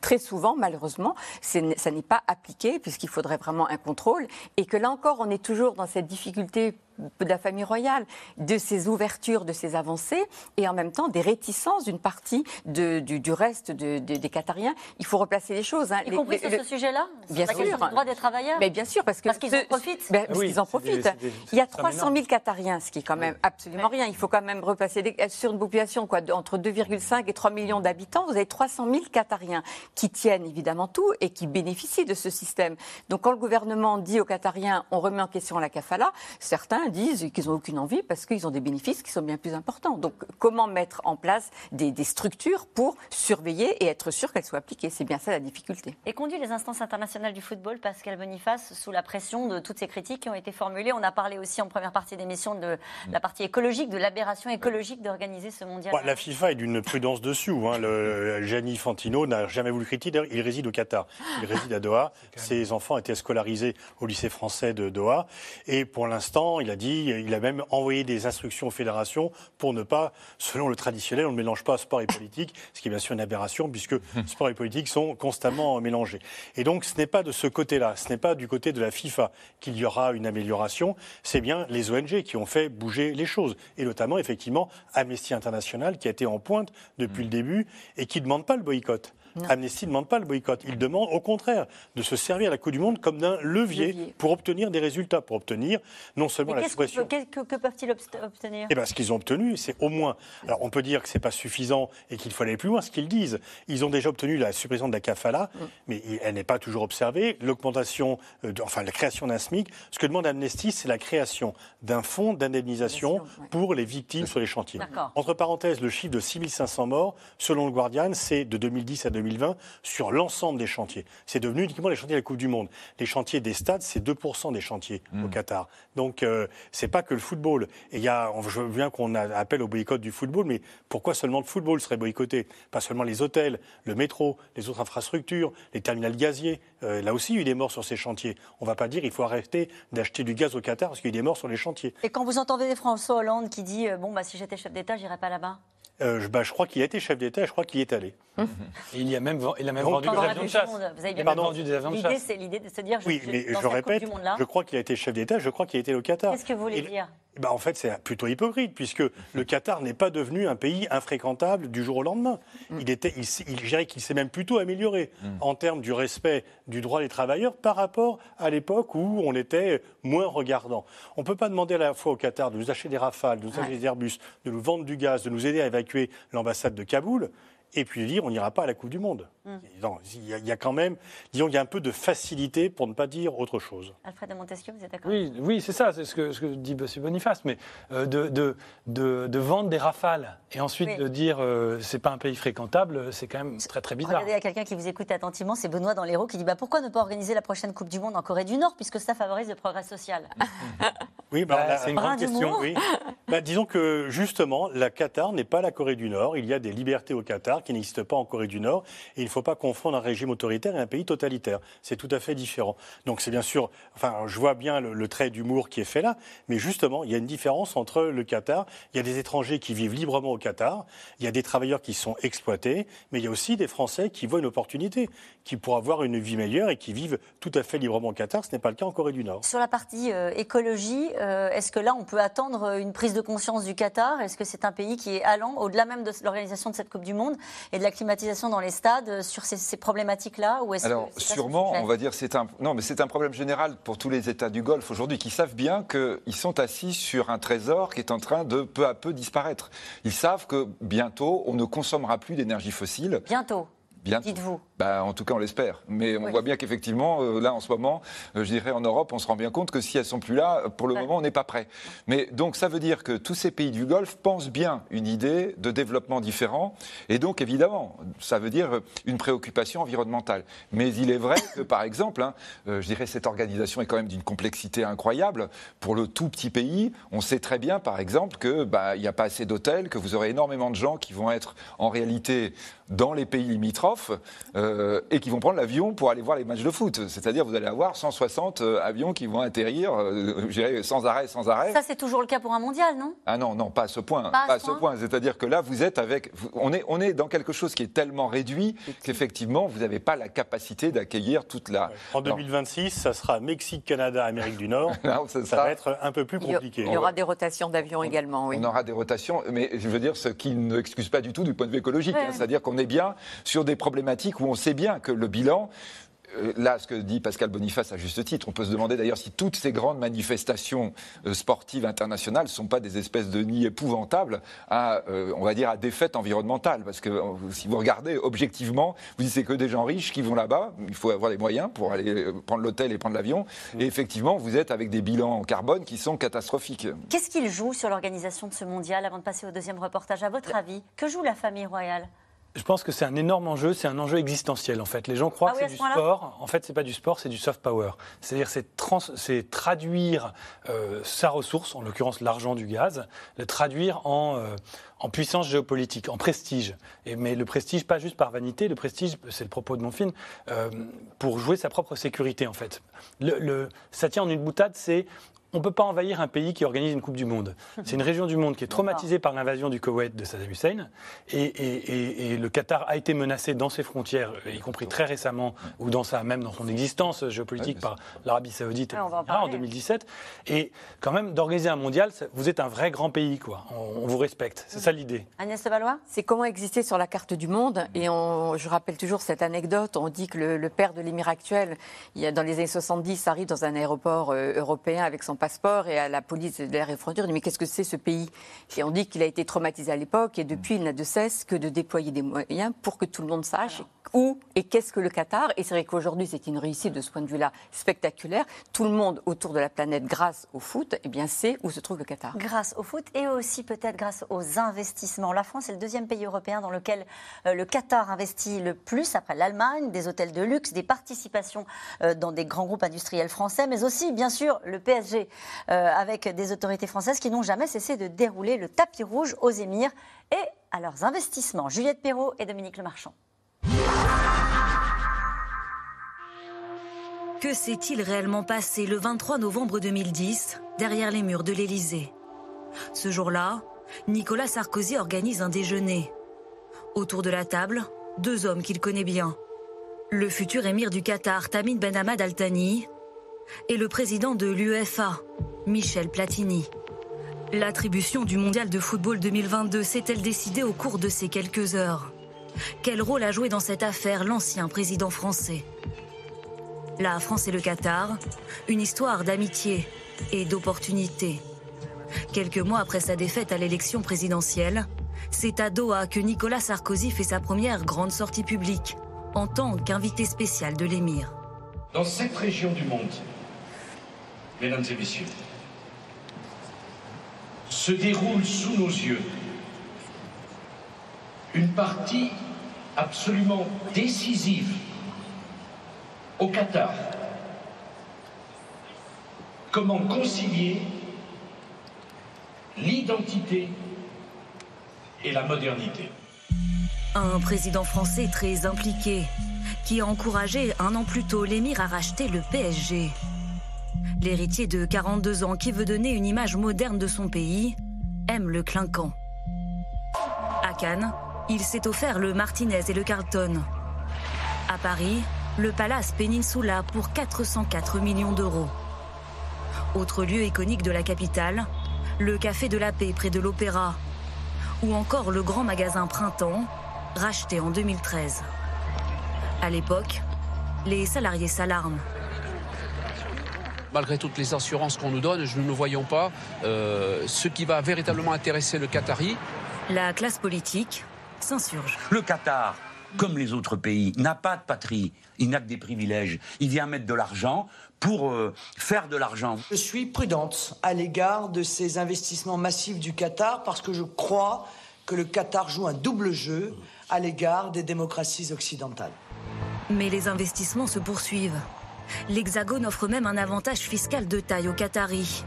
très souvent, malheureusement, ça n'est pas appliqué puisqu'il faudrait vraiment un contrôle et que là encore, on est toujours dans cette difficulté de la famille royale, de ces ouvertures, de ces avancées, et en même temps des réticences d'une partie du, du, reste des Qatariens. Il faut replacer les choses. Hein. Y compris sur ce sujet-là Bien sûr. Le droit des travailleurs Mais Bien sûr, parce qu'ils en profitent. Ben, parce qu'ils en profitent. Il y a 300 000 Qatariens, ce qui est quand même absolument rien. Il faut quand même repasser sur une population quoi, entre 2,5 et 3 millions d'habitants. Vous avez 300 000 Qatariens qui tiennent évidemment tout et qui bénéficient de ce système. Donc quand le gouvernement dit aux Qatariens on remet en question la kafala, certains disent qu'ils n'ont aucune envie parce qu'ils ont des bénéfices qui sont bien plus importants. Donc comment mettre en place des, structures pour surveiller et être sûr qu'elles soient appliquées? C'est bien ça la difficulté. Et conduit les instances internationales du football, Pascal Boniface, sous la pression de toutes ces critiques qui ont été formulées. On a parlé aussi en première partie d'émission de la partie écologique, de l'aberration écologique d'organiser ce mondial. la FIFA est d'une prudence dessus. Hein. Le, Gianni Fantino n'a jamais voulu critiquer. Il réside au Qatar. Il réside à Doha. Ses enfants étaient scolarisés au lycée français de Doha. Et pour l'instant, il a dit, il a même envoyé des instructions aux fédérations pour ne pas, selon le traditionnel, on ne mélange pas sport et politique, ce qui est bien sûr une aberration puisque sport et politique sont constamment mélangés. Et donc, ce n'est pas de ce côté-là, ce n'est pas du côté de la FIFA qu'il y aura une amélioration, c'est bien les ONG qui ont fait bouger les choses. Et notamment, effectivement, Amnesty International qui a été en pointe depuis le début et qui ne demande pas le boycott. Amnesty ne demande pas le boycott. Il demande au contraire de se servir la Coupe du Monde comme d'un levier, pour obtenir des résultats, pour obtenir non seulement la suppression. Que, que, peuvent-ils obtenir? Eh bien, ce qu'ils ont obtenu, c'est au moins. Alors, on peut dire que ce n'est pas suffisant et qu'il faut aller plus loin. Ce qu'ils disent, ils ont déjà obtenu la suppression de la CAFALA, mm. mais elle n'est pas toujours observée. L'augmentation, euh, enfin, la création d'un SMIC. Ce que demande Amnesty, c'est la création d'un fonds d'indemnisation pour les victimes sur les chantiers. Entre parenthèses, le chiffre de 6500 morts, selon le Guardian, c'est de 2010 à 2020 2020 sur l'ensemble des chantiers. C'est devenu uniquement les chantiers de la Coupe du Monde. Les chantiers des stades, c'est 2% des chantiers au hmm. Qatar. Donc, euh, c'est pas que le football. Et il y a, je veux bien qu'on appelle au boycott du football, mais pourquoi seulement le football serait boycotté? Pas seulement les hôtels, le métro, les autres infrastructures, les terminals gaziers. Euh, là aussi, il y a eu des morts sur ces chantiers. On ne va pas dire il faut arrêter d'acheter du gaz au Qatar parce qu'il y a eu des morts sur les chantiers. Et quand vous entendez François Hollande qui dit euh, bon bah si j'étais chef d'État, j'irais pas là-bas? Euh, bah, je crois qu'il a été chef d'État, je crois qu'il y est allé. Et il, a même, il a même vendu des avions de chasse. Vous avez bien vendu des avions de chasse. L'idée, c'est l'idée de se dire, oui, mais je répète, je crois qu'il a été chef d'État, je crois qu'il a été au Qatar. Qu'est-ce que vous voulez dire? Bah, en fait, c'est plutôt hypocrite, puisque le Qatar n'est pas devenu un pays infréquentable du jour au lendemain. Il, était, il, il, qu'il s'est même plutôt amélioré mm. en termes du respect du droit des travailleurs par rapport à l'époque où on était moins regardant. On ne peut pas demander à la fois au Qatar de nous acheter des rafales, de nous acheter des Airbus, de nous vendre du gaz, de nous aider à évacuer l'ambassade de Kaboul, et puis dire on n'ira pas à la Coupe du Monde. Hmm. Il, y a, quand même, disons, il y a un peu de facilité pour ne pas dire autre chose. Alfred de Montesquieu, vous êtes d'accord Oui, oui c'est ça, c'est ce que, ce que, dit M. Boniface, mais euh, de, de, de, vendre des rafales et ensuite de dire euh, c'est pas un pays fréquentable, c'est quand même très très bizarre. Regardez, il y a quelqu'un qui vous écoute attentivement, c'est Benoît dans l'Hérault qui dit bah, pourquoi ne pas organiser la prochaine Coupe du Monde en Corée du Nord puisque ça favorise le progrès social? Oui, bah, c'est une grande question. Oui. Bah, disons que justement, la Qatar n'est pas la Corée du Nord. Il y a des libertés au Qatar qui n'existent pas en Corée du Nord. Et il ne faut pas confondre un régime autoritaire et un pays totalitaire. C'est tout à fait différent. Donc c'est bien sûr, enfin, je vois bien le, trait d'humour qui est fait là, mais justement, il y a une différence entre le Qatar. Il y a des étrangers qui vivent librement au Qatar. Il y a des travailleurs qui sont exploités, mais il y a aussi des Français qui voient une opportunité, qui pourraient avoir une vie meilleure et qui vivent tout à fait librement au Qatar. Ce n'est pas le cas en Corée du Nord. Sur la partie euh, écologie, euh, est-ce que là, on peut attendre une prise de conscience du Qatar? Est-ce que c'est un pays qui est allant, au-delà même de l'organisation de cette Coupe du Monde et de la climatisation dans les stades, euh, sur ces, problématiques-là? Alors, sûrement, on va dire, c'est un, non, mais c'est un problème général pour tous les États du Golfe aujourd'hui qui savent bien qu'ils sont assis sur un trésor qui est en train de peu à peu disparaître. Ils savent que bientôt, on ne consommera plus d'énergie fossile. Bientôt Dites-vous. Bah, en tout cas, on l'espère. Mais on voit bien qu'effectivement, euh, là, en ce moment, euh, je dirais en Europe, on se rend bien compte que si elles sont plus là, pour le moment, on n'est pas prêt. Mais donc, ça veut dire que tous ces pays du Golfe pensent bien une idée de développement différent. Et donc, évidemment, ça veut dire une préoccupation environnementale. Mais il est vrai que, par exemple, hein, euh, je dirais cette organisation est quand même d'une complexité incroyable. Pour le tout petit pays, on sait très bien, par exemple, que bah, n'y a pas assez d'hôtels, que vous aurez énormément de gens qui vont être en réalité dans les pays limitrophes euh, et qui vont prendre l'avion pour aller voir les matchs de foot. C'est-à-dire vous allez avoir 160 euh, avions qui vont atterrir sans arrêt, sans arrêt. Ça, c'est toujours le cas pour un mondial, non? Ah non, non, pas à ce point. Pas à, ce point. C'est-à-dire que là, vous êtes avec. On est, on est dans quelque chose qui est tellement réduit qu'effectivement, vous n'avez pas la capacité d'accueillir toute la. En 2026, ça sera Mexique, Canada, Amérique du Nord. ça, va être un peu plus compliqué. Il y aura des rotations d'avions également, oui. On aura des rotations, mais je veux dire, ce qui n'excuse pas du tout du point de vue écologique. Hein. C'est-à-dire qu'on est bien sur des problématiques où on sait bien que le bilan, euh, là, ce que dit Pascal Boniface à juste titre, on peut se demander d'ailleurs si toutes ces grandes manifestations euh, sportives internationales ne sont pas des espèces de nids épouvantables à, euh, on va dire, à défaite environnementale. Parce que si vous regardez objectivement, vous dites c'est que des gens riches qui vont là-bas, il faut avoir les moyens pour aller prendre l'hôtel et prendre l'avion. Et effectivement, vous êtes avec des bilans en carbone qui sont catastrophiques. Qu'est-ce qu'il joue sur l'organisation de ce mondial avant de passer au deuxième reportage? À votre avis, que joue la famille royale? Je pense que c'est un énorme enjeu, c'est un enjeu existentiel en fait. Les gens croient ah que c'est du sport. En fait, c'est pas du sport, c'est du soft power. C'est-à-dire, c'est traduire euh, sa ressource, en l'occurrence l'argent du gaz, le traduire en, euh, en puissance géopolitique, en prestige. Et, mais le prestige, pas juste par vanité, le prestige, c'est le propos de mon film, euh, pour jouer sa propre sécurité en fait. Le, le, ça tient en une boutade, c'est on ne peut pas envahir un pays qui organise une Coupe du Monde. C'est une région du monde qui est traumatisée par l'invasion du Koweït de Saddam Hussein. Et, le Qatar a été menacé dans ses frontières, y compris très récemment, ou dans sa, même dans son existence géopolitique par l'Arabie Saoudite en 2017. Et quand même, d'organiser un mondial, vous êtes un vrai grand pays, quoi. On, vous respecte. C'est ça l'idée. Agnès Valois C'est comment exister sur la carte du monde. Et je rappelle toujours cette anecdote. On dit que le, père de l'émir actuel, il y a, dans les années 70, arrive dans un aéroport euh, européen avec son passeport et à la police de l'air et frontières, dit mais qu'est-ce que c'est ce pays? Et on dit qu'il a été traumatisé à l'époque et depuis il n'a de cesse que de déployer des moyens pour que tout le monde sache où et qu'est-ce que le Qatar. Et c'est vrai qu'aujourd'hui c'est une réussite de ce point de vue-là spectaculaire. Tout le monde autour de la planète, grâce au foot, eh bien sait où se trouve le Qatar. Grâce au foot et aussi peut-être grâce aux investissements. La France est le deuxième pays européen dans lequel euh, le Qatar investit le plus après l'Allemagne, des hôtels de luxe, des participations euh, dans des grands groupes industriels français, mais aussi bien sûr le PSG euh, avec des autorités françaises qui n'ont jamais cessé de dérouler le tapis rouge aux Émirs et à leurs investissements. Juliette Perrault et Dominique Lemarchand. Que s'est-il réellement passé le 23 novembre 2010 derrière les murs de l'Élysée? Ce jour-là, Nicolas Sarkozy organise un déjeuner. Autour de la table, deux hommes qu'il connaît bien. Le futur émir du Qatar, Tamim Ben Hamad Al Thani, et le président de l'UEFA, Michel Platini. L'attribution du mondial de football 2022 s'est-elle décidée au cours de ces quelques heures? Quel rôle a joué dans cette affaire l'ancien président français? La France et le Qatar, une histoire d'amitié et d'opportunité. Quelques mois après sa défaite à l'élection présidentielle, c'est à Doha que Nicolas Sarkozy fait sa première grande sortie publique en tant qu'invité spécial de l'émir. Dans cette région du monde, mesdames et messieurs, se déroule sous nos yeux une partie absolument décisive au Qatar. Comment concilier l'identité et la modernité Un président français très impliqué qui a encouragé un an plus tôt l'émir à racheter le PSG. L'héritier de 42 ans qui veut donner une image moderne de son pays aime le clinquant. À Cannes, il s'est offert le Martinez et le Carlton. À Paris, le Palace Peninsula pour 404 millions d'euros. Autre lieu iconique de la capitale, le Café de la Paix près de l'Opéra. Ou encore le grand magasin Printemps, racheté en 2013. À l'époque, les salariés s'alarment malgré toutes les assurances qu'on nous donne, nous ne voyons pas euh, ce qui va véritablement intéresser le Qatari. La classe politique s'insurge. Le Qatar, comme les autres pays, n'a pas de patrie, il n'a que des privilèges. Il vient mettre de l'argent pour euh, faire de l'argent. Je suis prudente à l'égard de ces investissements massifs du Qatar parce que je crois que le Qatar joue un double jeu à l'égard des démocraties occidentales. Mais les investissements se poursuivent. L'Hexagone offre même un avantage fiscal de taille aux Qataris.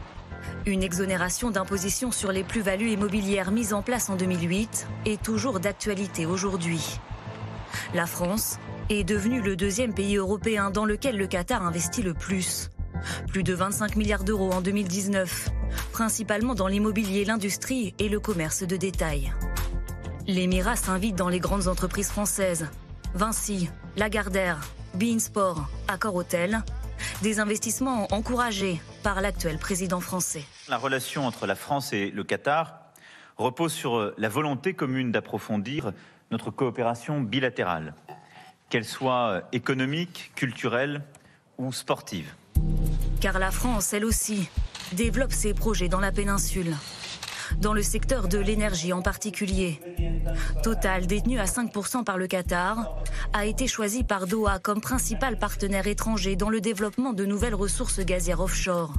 Une exonération d'imposition sur les plus-values immobilières mise en place en 2008 est toujours d'actualité aujourd'hui. La France est devenue le deuxième pays européen dans lequel le Qatar investit le plus. Plus de 25 milliards d'euros en 2019, principalement dans l'immobilier, l'industrie et le commerce de détail. L'Émirat s'invite dans les grandes entreprises françaises. Vinci, Lagardère, Beansport, Accor Hotel. Des investissements encouragés par l'actuel président français. La relation entre la France et le Qatar repose sur la volonté commune d'approfondir notre coopération bilatérale, qu'elle soit économique, culturelle ou sportive. Car la France, elle aussi, développe ses projets dans la péninsule. Dans le secteur de l'énergie en particulier. Total, détenu à 5% par le Qatar, a été choisi par Doha comme principal partenaire étranger dans le développement de nouvelles ressources gazières offshore.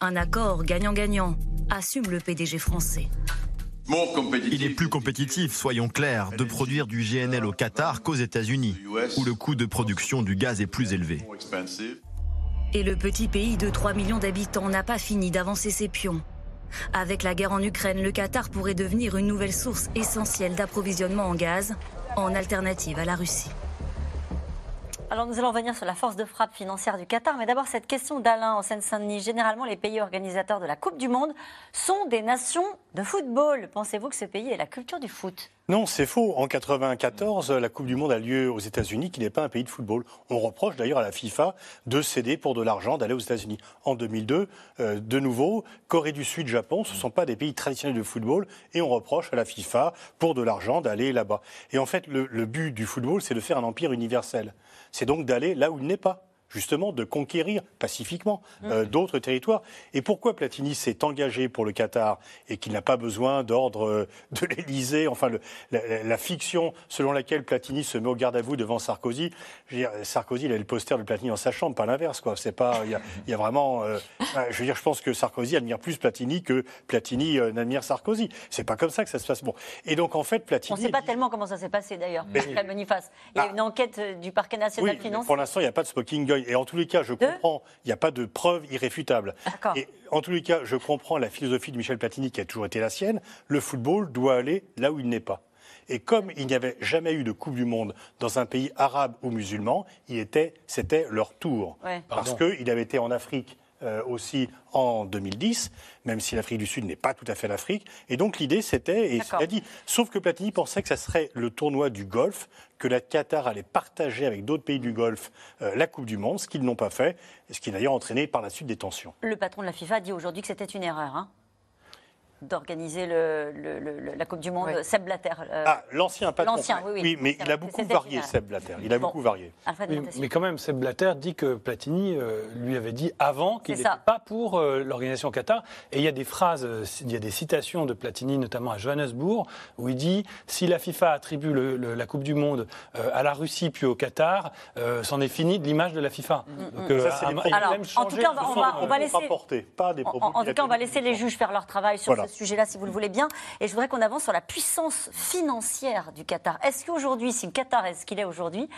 Un accord gagnant-gagnant, assume le PDG français. Il est plus compétitif, soyons clairs, de produire du GNL au Qatar qu'aux États-Unis, où le coût de production du gaz est plus élevé. Et le petit pays de 3 millions d'habitants n'a pas fini d'avancer ses pions. Avec la guerre en Ukraine, le Qatar pourrait devenir une nouvelle source essentielle d'approvisionnement en gaz, en alternative à la Russie. Alors nous allons revenir sur la force de frappe financière du Qatar, mais d'abord cette question d'Alain en Seine-Saint-Denis. Généralement, les pays organisateurs de la Coupe du Monde sont des nations de football. Pensez-vous que ce pays ait la culture du foot? Non, c'est faux. En 94, la Coupe du Monde a lieu aux États-Unis, qui n'est pas un pays de football. On reproche d'ailleurs à la FIFA de céder pour de l'argent d'aller aux États-Unis. En 2002, euh, de nouveau, Corée du Sud, Japon, ce ne sont pas des pays traditionnels de football, et on reproche à la FIFA pour de l'argent d'aller là-bas. Et en fait, le but du football, c'est de faire un empire universel. C'est donc d'aller là où il n'est pas justement de conquérir pacifiquement euh, mmh. d'autres territoires. Et pourquoi Platini s'est engagé pour le Qatar et qu'il n'a pas besoin d'ordre euh, de l'Élysée, enfin le, la, la, fiction selon laquelle Platini se met au garde à vous devant Sarkozy, je veux dire, Sarkozy il a le poster de Platini dans sa chambre, pas l'inverse quoi. C'est pas, il y a, y a, vraiment, euh, je veux dire, je pense que Sarkozy admire plus Platini que Platini euh, n'admire Sarkozy. C'est pas comme ça que ça se passe. Bon, et donc en fait Platini. On ne sait pas tellement comment ça s'est passé d'ailleurs. Mais... Boniface. Il y a ah. une enquête du parquet national oui, financier. Pour l'instant, il n'y a pas de smoking gun. Et en tous les cas, je comprends, il n'y a pas de preuve irréfutable. Et en tous les cas, je comprends la philosophie de Michel Platini qui a toujours été la sienne. Le football doit aller là où il n'est pas. Et comme il n'y avait jamais eu de Coupe du Monde dans un pays arabe ou musulman, c'était leur tour. Ouais. Parce qu'il avait été en Afrique euh, aussi en 2010, même si l'Afrique du Sud n'est pas tout à fait l'Afrique. Et donc l'idée, c'était, et il a dit, sauf que Platini pensait que ça serait le tournoi du Golfe, que la Qatar allait partager avec d'autres pays du Golfe euh, la Coupe du Monde, ce qu'ils n'ont pas fait, ce qui a d'ailleurs entraîné par la suite des tensions. Le patron de la FIFA dit aujourd'hui que c'était une erreur. Hein d'organiser le, le, le, la Coupe du Monde. Seb Blatter. Euh, ah, l'ancien patron. L'ancien, oui, oui. oui mais il a beaucoup varié, Seb Blatter. Il a bon. beaucoup varié. Mais quand même, Seb Blatter dit que Platini euh, lui avait dit avant qu'il n'était pas pour euh, l'organisation Qatar. Et il y a des phrases, il y a des citations de Platini, notamment à Johannesburg, où il dit si la FIFA attribue la Coupe du Monde à la Russie puis au Qatar, c'en est fini de l'image de la FIFA. Mm, Donc, ça, c'est Alors, en tout cas, on va, on va, on va laisser. Pas des propos en, en tout cas, on va laisser les juges faire leur travail sur voilà ce sujet-là, si vous le voulez bien. Et je voudrais qu'on avance sur la puissance financière du Qatar. Est-ce qu'aujourd'hui, si le Qatar est ce qu'il est aujourd'hui,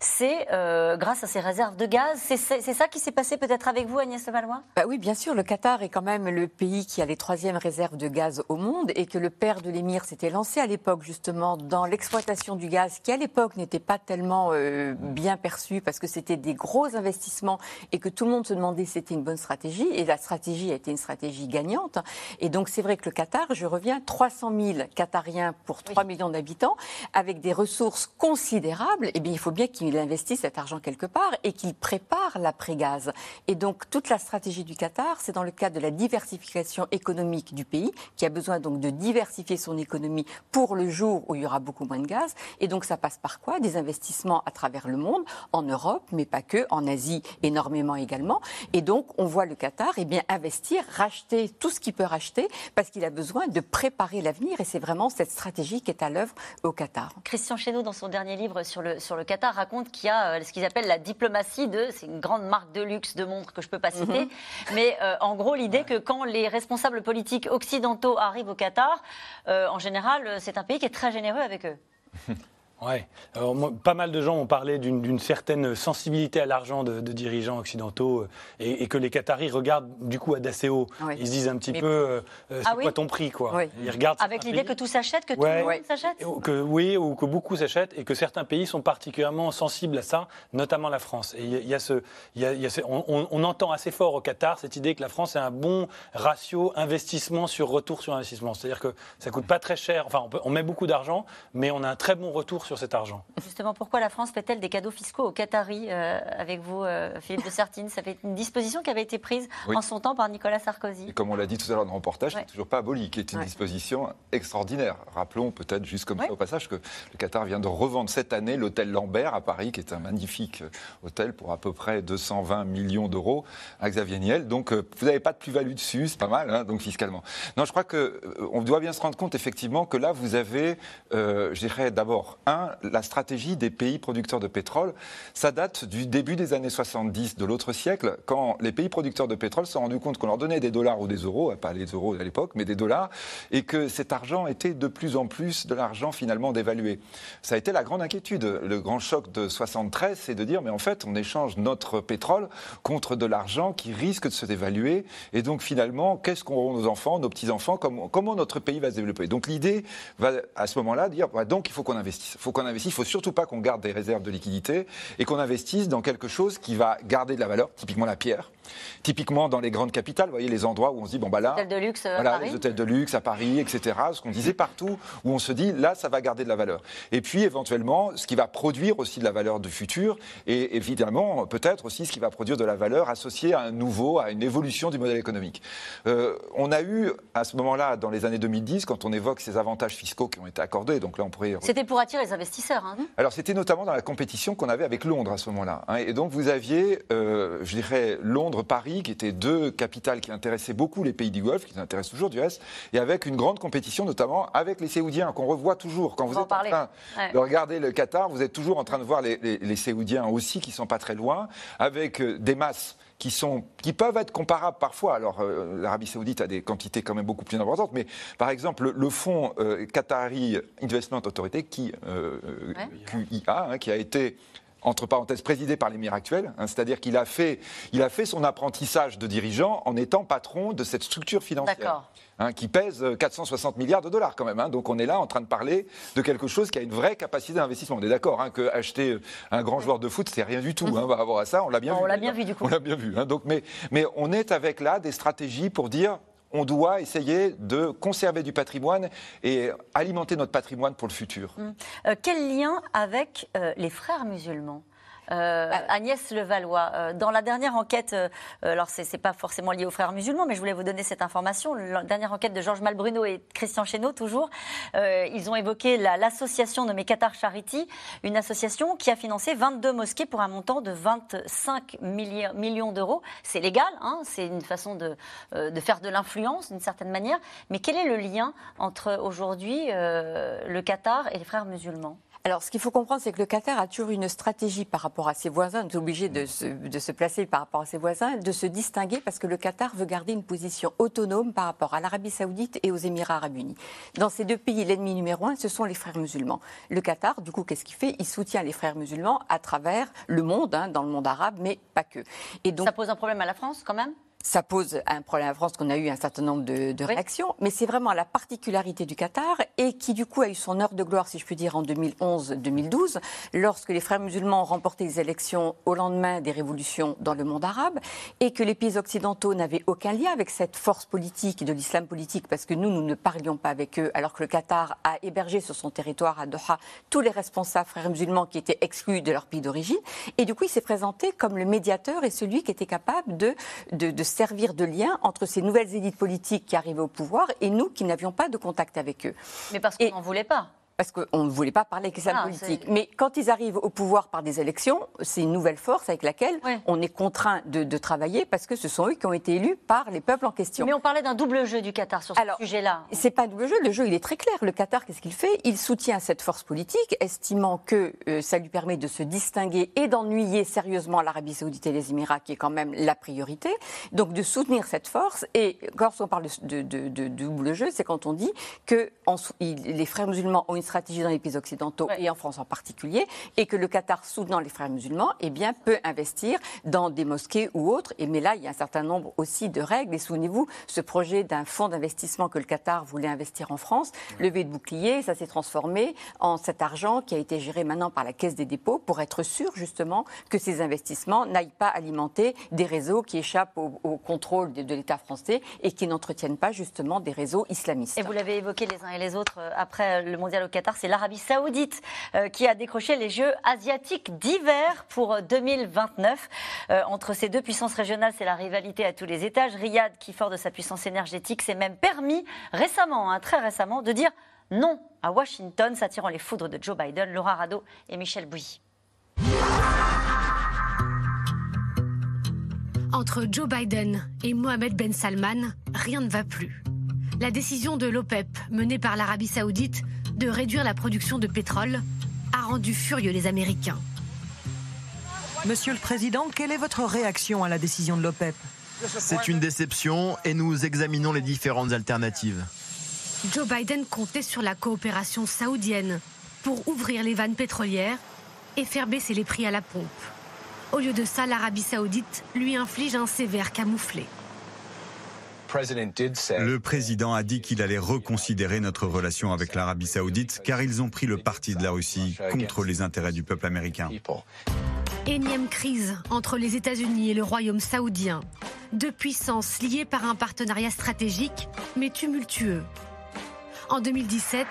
c'est euh, grâce à ses réserves de gaz C'est ça qui s'est passé peut-être avec vous, Agnès Valois bah Oui, bien sûr. Le Qatar est quand même le pays qui a les troisièmes réserves de gaz au monde et que le père de l'émir s'était lancé à l'époque justement dans l'exploitation du gaz qui à l'époque n'était pas tellement euh, bien perçu parce que c'était des gros investissements et que tout le monde se demandait si c'était une bonne stratégie. Et la stratégie a été une stratégie gagnante. Et donc c'est vrai le Qatar, je reviens, 300 000 Qatariens pour 3 oui. millions d'habitants, avec des ressources considérables, eh bien, il faut bien qu'il investisse cet argent quelque part et qu'il prépare l'après-gaz. Et donc, toute la stratégie du Qatar, c'est dans le cadre de la diversification économique du pays, qui a besoin donc de diversifier son économie pour le jour où il y aura beaucoup moins de gaz. Et donc, ça passe par quoi? Des investissements à travers le monde, en Europe, mais pas que, en Asie énormément également. Et donc, on voit le Qatar eh bien, investir, racheter tout ce qu'il peut racheter, parce qu'il a besoin de préparer l'avenir et c'est vraiment cette stratégie qui est à l'œuvre au Qatar. Christian Chesneau, dans son dernier livre sur le, sur le Qatar, raconte qu'il y a euh, ce qu'ils appellent la diplomatie de. C'est une grande marque de luxe de montre que je ne peux pas citer. Mm -hmm. Mais euh, en gros, l'idée que quand les responsables politiques occidentaux arrivent au Qatar, euh, en général, c'est un pays qui est très généreux avec eux. Ouais. pas mal de gens ont parlé d'une certaine sensibilité à l'argent de, dirigeants occidentaux euh, et, que les Qataris regardent du coup à Daceo. Ils se disent un petit peu euh, euh, c'est ah quoi ton prix quoi. Ils regardent avec l'idée que tout s'achète, que tout le monde s'achète. Que oui, ou que beaucoup s'achètent et que certains pays sont particulièrement sensibles à ça, notamment la France. Et il y, a ce, y a ce on, on, entend assez fort au Qatar cette idée que la France a un bon ratio investissement sur retour sur investissement. C'est-à-dire que ça coûte pas très cher. Enfin, on, peut, on met beaucoup d'argent, mais on a un très bon retour sur cet argent. Justement, pourquoi la France fait-elle des cadeaux fiscaux aux Qataris euh, avec vous, euh, Philippe de Sertine Ça fait une disposition qui avait été prise en son temps par Nicolas Sarkozy. Et comme on l'a dit tout à l'heure dans le reportage, ouais. n'est toujours pas aboli, qui est une disposition extraordinaire. Rappelons peut-être juste comme ça au passage que le Qatar vient de revendre cette année l'hôtel Lambert à Paris, qui est un magnifique euh, hôtel pour à peu près 220 millions d'euros à Xavier Niel. Donc vous n'avez pas de plus-value dessus, c'est pas mal, hein, donc fiscalement. Non, je crois qu'on doit bien se rendre compte effectivement que là, vous avez, je dirais d'abord, un, la stratégie des pays producteurs de pétrole, ça date du début des années 70 de l'autre siècle, quand les pays producteurs de pétrole se sont rendus compte qu'on leur donnait des dollars ou des euros, pas les euros à l'époque, mais des dollars, et que cet argent était de plus en plus de l'argent finalement dévalué. Ça a été la grande inquiétude. Le grand choc de 73, c'est de dire, mais en fait, on échange notre pétrole contre de l'argent qui risque de se dévaluer, et donc finalement, qu'est-ce qu'auront nos enfants, nos petits-enfants, comment, comment, notre pays va se développer? Donc l'idée va à ce moment-là dire, bah, donc il faut qu'on investisse. Faut qu'on investisse il faut surtout pas qu'on garde des réserves de liquidité et qu'on investisse dans quelque chose qui va garder de la valeur, typiquement la pierre. Typiquement dans les grandes capitales, vous voyez les endroits où on se dit bon bah là, hôtels de luxe, voilà, à Paris. les hôtels de luxe à Paris, etc. Ce qu'on disait partout, où on se dit là ça va garder de la valeur. Et puis éventuellement ce qui va produire aussi de la valeur du futur et évidemment peut-être aussi ce qui va produire de la valeur associée à un nouveau, à une évolution du modèle économique. Euh, on a eu à ce moment-là, dans les années 2010, quand on évoque ces avantages fiscaux qui ont été accordés, donc là on pourrait. C'était pour attirer les investisseurs. Hein, Alors c'était notamment dans la compétition qu'on avait avec Londres à ce moment-là. Hein. et donc vous aviez, euh, je dirais, Londres-Paris, qui étaient deux capitales qui intéressaient beaucoup les pays du Golfe, qui intéressent toujours du reste, et avec une grande compétition, notamment avec les Séoudiens, qu'on revoit toujours. Quand vous êtes en, train de regarder le Qatar, vous êtes toujours en train de voir les, les, Séoudiens aussi, qui sont pas très loin, avec euh, des masses qui, sont, qui peuvent être comparables parfois. Alors, euh, l'Arabie Saoudite a des quantités quand même beaucoup plus importantes, mais par exemple, le, fonds euh, Qatari Investment Authority, qui, euh, QIA, hein, qui a été entre parenthèses, présidé par l'émir actuel, hein, c'est-à-dire qu'il a fait, il a fait son apprentissage de dirigeant en étant patron de cette structure financière. Hein, qui pèse 460 milliards de dollars quand même. Hein. Donc on est là en train de parler de quelque chose qui a une vraie capacité d'investissement. On est d'accord hein, que acheter un grand joueur de foot, c'est rien du tout hein, par rapport à ça. On l'a bien vu. On l'a bien vu du coup. On l'a bien vu. donc, mais, mais on est avec là des stratégies pour dire on doit essayer de conserver du patrimoine et alimenter notre patrimoine pour le futur. Hum. Euh, quel lien avec euh, les frères musulmans? Euh, Agnès Levallois, euh, dans la dernière enquête, euh, alors c'est n'est pas forcément lié aux frères musulmans, mais je voulais vous donner cette information. La dernière enquête de Georges Malbruno et Christian Chesneau, toujours, ils ont évoqué l'association nommée Qatar Charity, une association qui a financé 22 mosquées pour un montant de 25 millions d'euros. C'est légal, hein, c'est une façon de, de faire de l'influence d'une certaine manière. Mais quel est le lien entre aujourd'hui le Qatar et les frères musulmans? Alors, ce qu'il faut comprendre, c'est que le Qatar a toujours une stratégie par rapport à ses voisins. On est obligé de se, de se, placer par rapport à ses voisins, de se distinguer parce que le Qatar veut garder une position autonome par rapport à l'Arabie Saoudite et aux Émirats Arabes Unis. Dans ces deux pays, l'ennemi numéro un, ce sont les frères musulmans. Le Qatar, du coup, qu'est-ce qu'il fait? Il soutient les frères musulmans à travers le monde, hein, dans le monde arabe, mais pas que. Et donc, ça pose un problème à la France, quand même? Ça pose un problème à France qu'on a eu un certain nombre de, réactions, mais c'est vraiment la particularité du Qatar et qui du coup a eu son heure de gloire, si je puis dire, en 2011-2012, lorsque les frères musulmans ont remporté les élections au lendemain des révolutions dans le monde arabe et que les pays occidentaux n'avaient aucun lien avec cette force politique de l'islam politique parce que nous, nous ne parlions pas avec eux, alors que le Qatar a hébergé sur son territoire à Doha tous les responsables frères musulmans qui étaient exclus de leur pays d'origine. Et du coup, il s'est présenté comme le médiateur et celui qui était capable de, de, de servir de lien entre ces nouvelles élites politiques qui arrivaient au pouvoir et nous qui n'avions pas de contact avec eux. Mais parce qu'on n'en voulait pas parce qu'on ne voulait pas parler avec ah, politique. Mais quand ils arrivent au pouvoir par des élections, c'est une nouvelle force avec laquelle on est contraint de, travailler parce que ce sont eux qui ont été élus par les peuples en question. Mais on parlait d'un double jeu du Qatar sur ce sujet-là. C'est pas un double jeu. Le jeu, il est très clair. Le Qatar, qu'est-ce qu'il fait? Il soutient cette force politique, estimant que euh, ça lui permet de se distinguer et d'ennuyer sérieusement l'Arabie Saoudite et les Émirats, qui est quand même la priorité. Donc de soutenir cette force. Et lorsqu'on parle de, double jeu, c'est quand on dit que les frères musulmans ont une stratégie dans les pays occidentaux et en France en particulier, et que le Qatar, soutenant les frères musulmans, eh bien, peut investir dans des mosquées ou autres. Et, mais là, il y a un certain nombre aussi de règles. Et souvenez-vous, ce projet d'un fonds d'investissement que le Qatar voulait investir en France, levé de bouclier, ça s'est transformé en cet argent qui a été géré maintenant par la Caisse des dépôts pour être sûr justement que ces investissements n'aillent pas alimenter des réseaux qui échappent au, contrôle de, de l'État français et qui n'entretiennent pas justement des réseaux islamistes. Et vous l'avez évoqué les uns et les autres euh, après le mondial au C'est l'Arabie saoudite euh, qui a décroché les Jeux asiatiques d'hiver pour 2029. Euh, entre ces deux puissances régionales, c'est la rivalité à tous les étages. Riyad, qui fort de sa puissance énergétique, s'est même permis récemment, hein, très récemment, de dire non à Washington, s'attirant les foudres de Joe Biden, Laura Rado et Michel Bouilly. Entre Joe Biden et Mohamed Ben Salman, rien ne va plus. La décision de l'OPEP, menée par l'Arabie saoudite, de réduire la production de pétrole, a rendu furieux les Américains. Monsieur le Président, quelle est votre réaction à la décision de l'OPEP? C'est une déception et nous examinons les différentes alternatives. Joe Biden comptait sur la coopération saoudienne pour ouvrir les vannes pétrolières et faire baisser les prix à la pompe. Au lieu de ça, l'Arabie saoudite lui inflige un sévère camouflé. Le président a dit qu'il allait reconsidérer notre relation avec l'Arabie saoudite car ils ont pris le parti de la Russie contre les intérêts du peuple américain. Énième crise entre les États-Unis et le Royaume saoudien. Deux puissances liées par un partenariat stratégique, mais tumultueux. En 2017,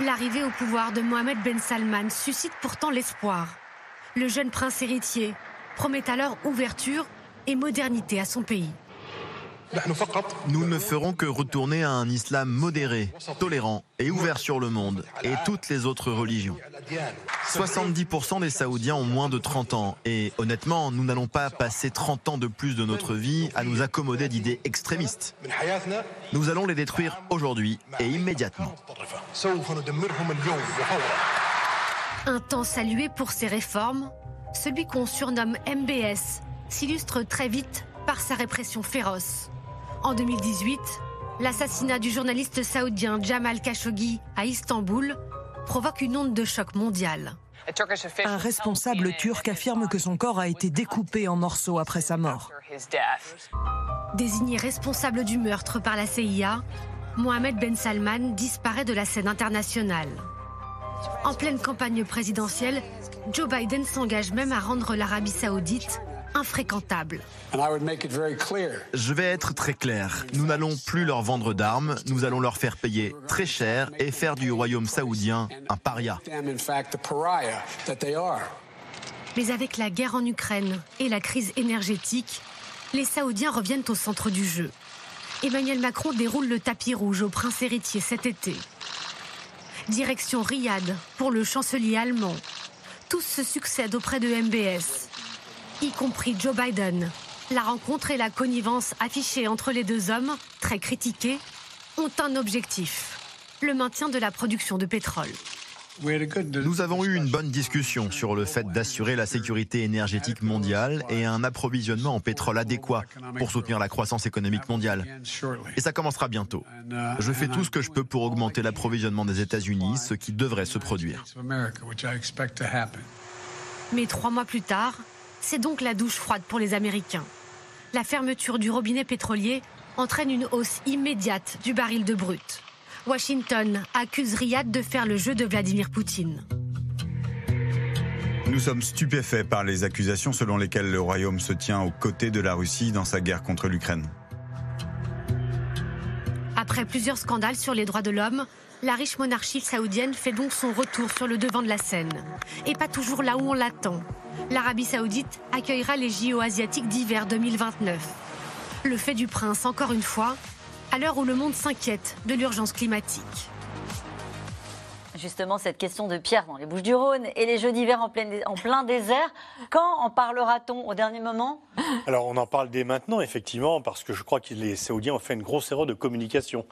l'arrivée au pouvoir de Mohamed Ben Salman suscite pourtant l'espoir. Le jeune prince héritier promet alors ouverture et modernité à son pays. Nous ne ferons que retourner à un islam modéré, tolérant et ouvert sur le monde et toutes les autres religions. 70% des Saoudiens ont moins de 30 ans et honnêtement, nous n'allons pas passer 30 ans de plus de notre vie à nous accommoder d'idées extrémistes. Nous allons les détruire aujourd'hui et immédiatement. Un temps salué pour ses réformes, celui qu'on surnomme MBS s'illustre très vite par sa répression féroce. En 2018, l'assassinat du journaliste saoudien Jamal Khashoggi à Istanbul provoque une onde de choc mondiale. Un responsable turc affirme que son corps a été découpé en morceaux après sa mort. Désigné responsable du meurtre par la CIA, Mohamed Ben Salman disparaît de la scène internationale. En pleine campagne présidentielle, Joe Biden s'engage même à rendre l'Arabie saoudite infréquentable. Je vais être très clair. Nous n'allons plus leur vendre d'armes, nous allons leur faire payer très cher et faire du royaume saoudien un paria. Mais avec la guerre en Ukraine et la crise énergétique, les Saoudiens reviennent au centre du jeu. Emmanuel Macron déroule le tapis rouge au prince héritier cet été. Direction Riyad pour le chancelier allemand. Tous se succèdent auprès de MBS y compris Joe Biden. La rencontre et la connivence affichée entre les deux hommes, très critiqués, ont un objectif, le maintien de la production de pétrole. Nous avons eu une bonne discussion sur le fait d'assurer la sécurité énergétique mondiale et un approvisionnement en pétrole adéquat pour soutenir la croissance économique mondiale. Et ça commencera bientôt. Je fais tout ce que je peux pour augmenter l'approvisionnement des États-Unis, ce qui devrait se produire. Mais trois mois plus tard, c'est donc la douche froide pour les Américains. La fermeture du robinet pétrolier entraîne une hausse immédiate du baril de brut. Washington accuse Riyad de faire le jeu de Vladimir Poutine. Nous sommes stupéfaits par les accusations selon lesquelles le Royaume se tient aux côtés de la Russie dans sa guerre contre l'Ukraine. Après plusieurs scandales sur les droits de l'homme, la riche monarchie saoudienne fait donc son retour sur le devant de la scène. Et pas toujours là où on l'attend. L'Arabie saoudite accueillera les JO asiatiques d'hiver 2029. Le fait du prince, encore une fois, à l'heure où le monde s'inquiète de l'urgence climatique justement cette question de Pierre dans les Bouches-du-Rhône et les Jeux d'hiver en plein, en plein désert. Quand en parlera-t-on au dernier moment? Alors on en parle dès maintenant, effectivement, parce que je crois que les Saoudiens ont fait une grosse erreur de communication.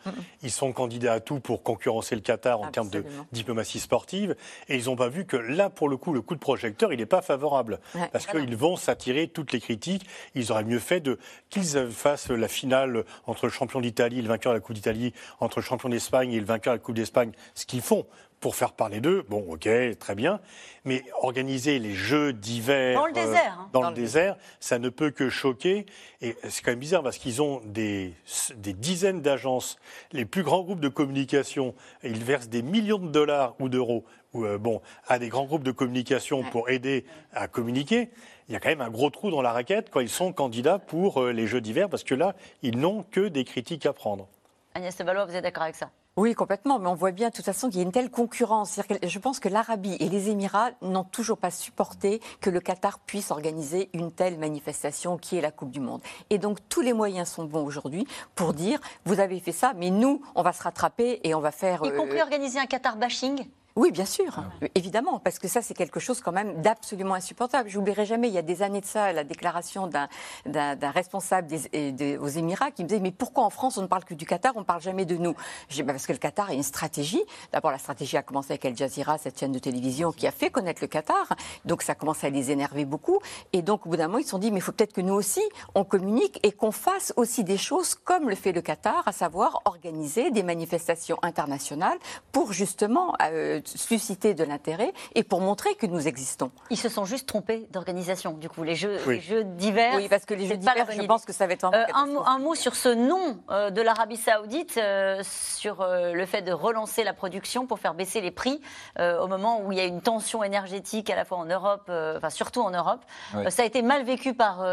Ils sont candidats à tout pour concurrencer le Qatar en termes de diplomatie sportive, et ils n'ont pas vu que là, pour le coup, le coup de projecteur, il n'est pas favorable, parce qu'ils vont s'attirer toutes les critiques. Ils auraient mieux fait de qu'ils fassent la finale entre le champion d'Italie et le vainqueur de la Coupe d'Italie, entre le champion d'Espagne et le vainqueur de la Coupe d'Espagne, ce qu'ils font pour faire parler d'eux, bon, ok, très bien, mais organiser les jeux d'hiver dans le désert, hein. dans, le, désert, ça ne peut que choquer. Et c'est quand même bizarre parce qu'ils ont des, des dizaines d'agences, les plus grands groupes de communication, ils versent des millions de dollars ou d'euros, bon, à des grands groupes de communication pour aider à communiquer il y a quand même un gros trou dans la raquette quand ils sont candidats pour les Jeux d'hiver, parce que là, ils n'ont que des critiques à prendre. Agnès Valois, vous êtes d'accord avec ça? Oui, complètement. Mais on voit bien, de toute façon, qu'il y a une telle concurrence. Je pense que l'Arabie et les Émirats n'ont toujours pas supporté que le Qatar puisse organiser une telle manifestation qui est la Coupe du Monde. Et donc, tous les moyens sont bons aujourd'hui pour dire vous avez fait ça, mais nous, on va se rattraper et on va faire. Y compris organiser un Qatar bashing? Oui, bien sûr, évidemment, parce que ça, c'est quelque chose quand même d'absolument insupportable. Je n'oublierai jamais, il y a des années de ça, la déclaration d'un responsable des, aux Émirats qui me disait Mais pourquoi en France, on ne parle que du Qatar, on ne parle jamais de nous? Bah, Parce que le Qatar a une stratégie. D'abord, la stratégie a commencé avec Al Jazeera, cette chaîne de télévision qui a fait connaître le Qatar. Donc, ça a commencé à les énerver beaucoup. Et donc, au bout d'un moment, ils se sont dit Mais il faut peut-être que nous aussi, on communique et qu'on fasse aussi des choses comme le fait le Qatar, à savoir organiser des manifestations internationales pour justement. Euh, susciter de l'intérêt et pour montrer que nous existons. Ils se sont juste trompés d'organisation, du coup, les jeux, les jeux divers. Oui, parce que les jeux divers, je pense que ça va être euh, un, mot, un, mot, sur ce nom euh, de l'Arabie Saoudite, euh, sur le fait de relancer la production pour faire baisser les prix au moment où il y a une tension énergétique à la fois en Europe, enfin surtout en Europe. ça a été mal vécu par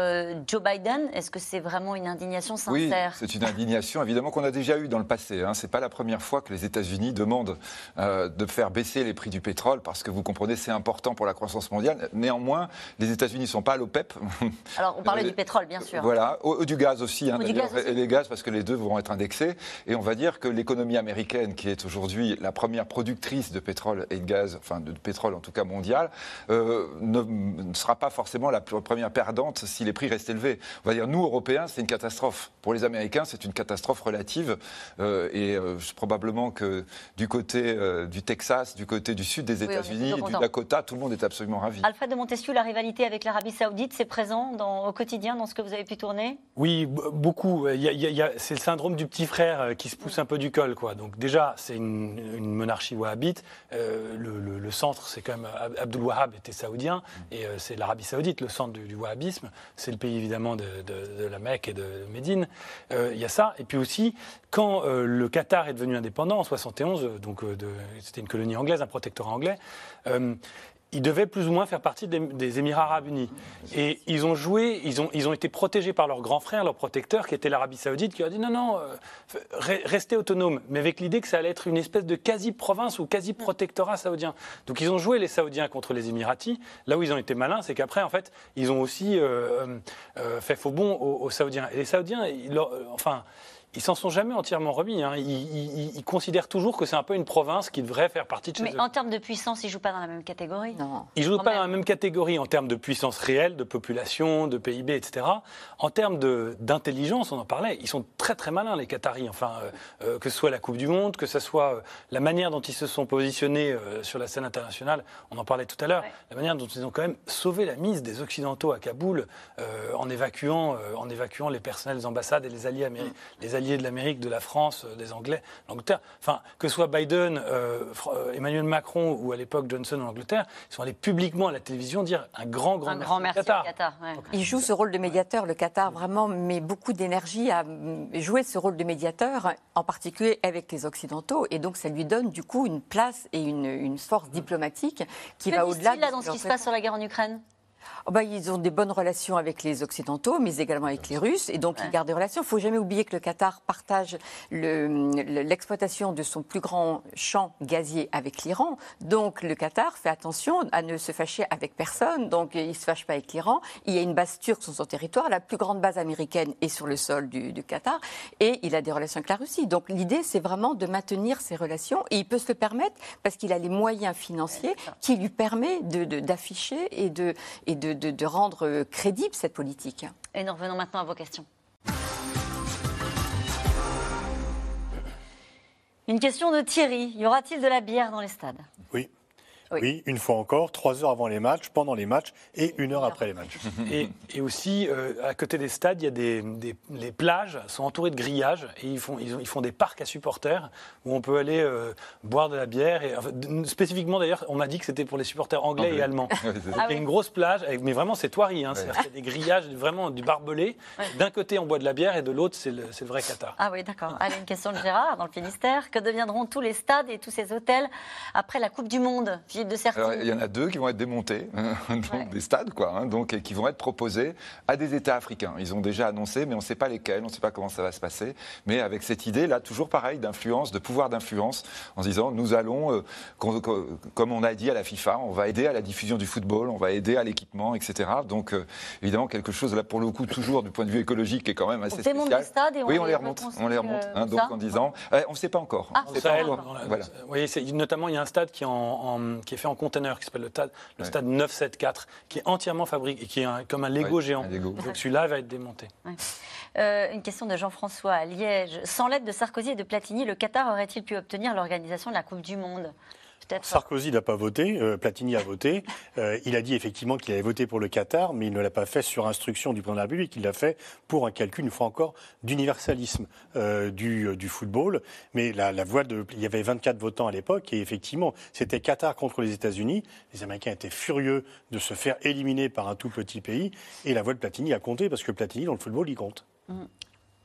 Joe Biden. Est-ce que c'est vraiment une indignation sincère Oui, c'est une indignation évidemment qu'on a déjà eue dans le passé. Hein. C'est pas la première fois que les États-Unis demandent de faire baisser les prix du pétrole parce que vous comprenez, c'est important pour la croissance mondiale. Néanmoins, les États-Unis ne sont pas à l'OPEP. Alors, on parlait du pétrole, bien sûr. Voilà, du gaz aussi, hein, et les gaz parce que les deux vont être indexés. Et on va dire que l'économie américaine, qui est aujourd'hui la première productrice de pétrole et de gaz, enfin de pétrole en tout cas mondial, euh, ne, sera pas forcément la première perdante si les prix restent élevés. On va dire, nous, Européens, c'est une catastrophe. Pour les Américains, c'est une catastrophe relative. Euh, et euh, probablement que du côté du Texas, du côté du sud des États-Unis, du Dakota, tout le monde est absolument ravi. Alfred de Montesquieu, la rivalité avec l'Arabie Saoudite, c'est présent dans, au quotidien dans ce que vous avez pu tourner? Oui, beaucoup. c'est le syndrome du petit frère euh, qui se pousse un peu du col. Quoi. Donc déjà, c'est une, monarchie wahhabite. Euh, le, centre, c'est quand même Abdul Wahhab était saoudien et euh, c'est l'Arabie Saoudite, le centre du, wahhabisme. C'est le pays évidemment de, la Mecque et de Médine. Il y a ça. Et puis aussi, quand le Qatar est devenu indépendant en 71, donc c'était une colonie anglaise, un protectorat anglais, euh, ils devaient plus ou moins faire partie des, Émirats arabes unis. Et ils ont joué, ils ont, ils ont été protégés par leur grand frère, leur protecteur, qui était l'Arabie saoudite, qui a dit non, non, euh, restez autonomes, mais avec l'idée que ça allait être une espèce de quasi-province ou quasi-protectorat saoudien. Donc ils ont joué les Saoudiens contre les Émiratis. Là où ils ont été malins, c'est qu'après, en fait, ils ont aussi euh, fait faux bon aux, Saoudiens. Et les Saoudiens, enfin ils s'en sont jamais entièrement remis. Hein. Ils, considèrent toujours que c'est un peu une province qui devrait faire partie de chez Mais en termes de puissance, ils ne jouent pas dans la même catégorie Non. Ils ne jouent pas dans la même catégorie en termes de puissance réelle, de population, de PIB, etc. En termes d'intelligence, on en parlait, ils sont très très malins, les Qataris. Enfin, euh, euh, que ce soit la Coupe du Monde, que ce soit euh, la manière dont ils se sont positionnés sur la scène internationale, on en parlait tout à l'heure, la manière dont ils ont quand même sauvé la mise des Occidentaux à Kaboul en, évacuant, en évacuant les personnels des ambassades et les alliés, mm. les alliés de l'Amérique, de la France, euh, des Anglais, l'Angleterre. Enfin, que ce soit Biden, euh, euh, Emmanuel Macron ou à l'époque Johnson en Angleterre, ils sont allés publiquement à la télévision dire un grand, grand, un merci, grand merci Qatar. Qatar Il joue ce rôle de médiateur. Le Qatar vraiment met beaucoup d'énergie à jouer ce rôle de médiateur, en particulier avec les Occidentaux. Et donc, ça lui donne du coup une place et une, force diplomatique qui va au-delà. de dans ce qui se passe sur la guerre en Ukraine? Oh bah, ils ont des bonnes relations avec les Occidentaux, mais également avec les Russes, et donc ils gardent des relations. Il ne faut jamais oublier que le Qatar partage l'exploitation de son plus grand champ gazier avec l'Iran. Donc le Qatar fait attention à ne se fâcher avec personne, donc il ne se fâche pas avec l'Iran. Il y a une base turque sur son territoire, la plus grande base américaine est sur le sol du, Qatar, et il a des relations avec la Russie. Donc l'idée, c'est vraiment de maintenir ces relations, et il peut se le permettre parce qu'il a les moyens financiers qui lui permettent d'afficher de, et de, et de de, rendre euh, crédible cette politique. Et nous revenons maintenant à vos questions. Une question de Thierry. Y aura-t-il de la bière dans les stades? Oui. Oui. une fois encore, trois heures avant les matchs, pendant les matchs et une heure après les matchs. Et, et aussi, euh, à côté des stades, il y a des, des- les plages sont entourées de grillages et ils font, ils, ont- ils font des parcs à supporters où on peut aller euh, boire de la bière. Et, enfin, spécifiquement d'ailleurs, on m'a dit que c'était pour les supporters anglais Anglais. et allemands. C'est il y a une grosse plage, avec- mais vraiment c'est Thoiry, hein, c'est-à-dire qu'il y a des grillages, vraiment du barbelé. D'un côté on boit de la bière et de l'autre c'est le, c'est le vrai Qatar. Ah oui, d'accord. Allez, une question de Gérard dans le Finistère. Que deviendront tous les stades et tous ces hôtels après la Coupe du Monde? De. Alors, il y en a deux qui vont être démontés, donc des stades, quoi, hein, donc, et qui vont être proposés à des États africains. Ils ont déjà annoncé, mais on ne sait pas lesquels, on ne sait pas comment ça va se passer. Mais avec cette idée, là, toujours pareil, d'influence, de pouvoir d'influence, en se disant, nous allons, euh, com- com- comme on a dit à la FIFA, on va aider à la diffusion du football, on va aider à l'équipement, etc. Donc, euh, évidemment, quelque chose, là, pour le coup, toujours du point de vue écologique, qui est quand même assez On démonte spécial. les stades et on oui, on les remonte, on les remonte. euh, hein, donc, ça en disant, euh, on ne sait pas encore. Ah, on sait pas encore. Voilà. Vous voyez, notamment, il y a un stade qui est, en, en- qui est fait en conteneur, qui s'appelle le, stade- le stade 974, qui est entièrement fabriqué, qui est un- comme un Lego Ouais, géant. un Lego. Donc celui-là va être démonté. Euh, une question de Jean-François à Liège. Sans l'aide de Sarkozy et de Platini, le Qatar aurait-il pu obtenir l'organisation de la Coupe du Monde? Sarkozy n'a pas voté, euh, Platini a voté. Euh, il a dit effectivement qu'il avait voté pour le Qatar, mais il ne l'a pas fait sur instruction du président de la République. Il l'a fait pour un calcul, une fois encore, d'universalisme euh, du, du football. Mais la, de, il y avait 24 votants à l'époque, et effectivement, c'était Qatar contre les États-Unis. Les Américains étaient furieux de se faire éliminer par un tout petit pays, et la voix de Platini a compté parce que Platini dans le football, il compte. Mm.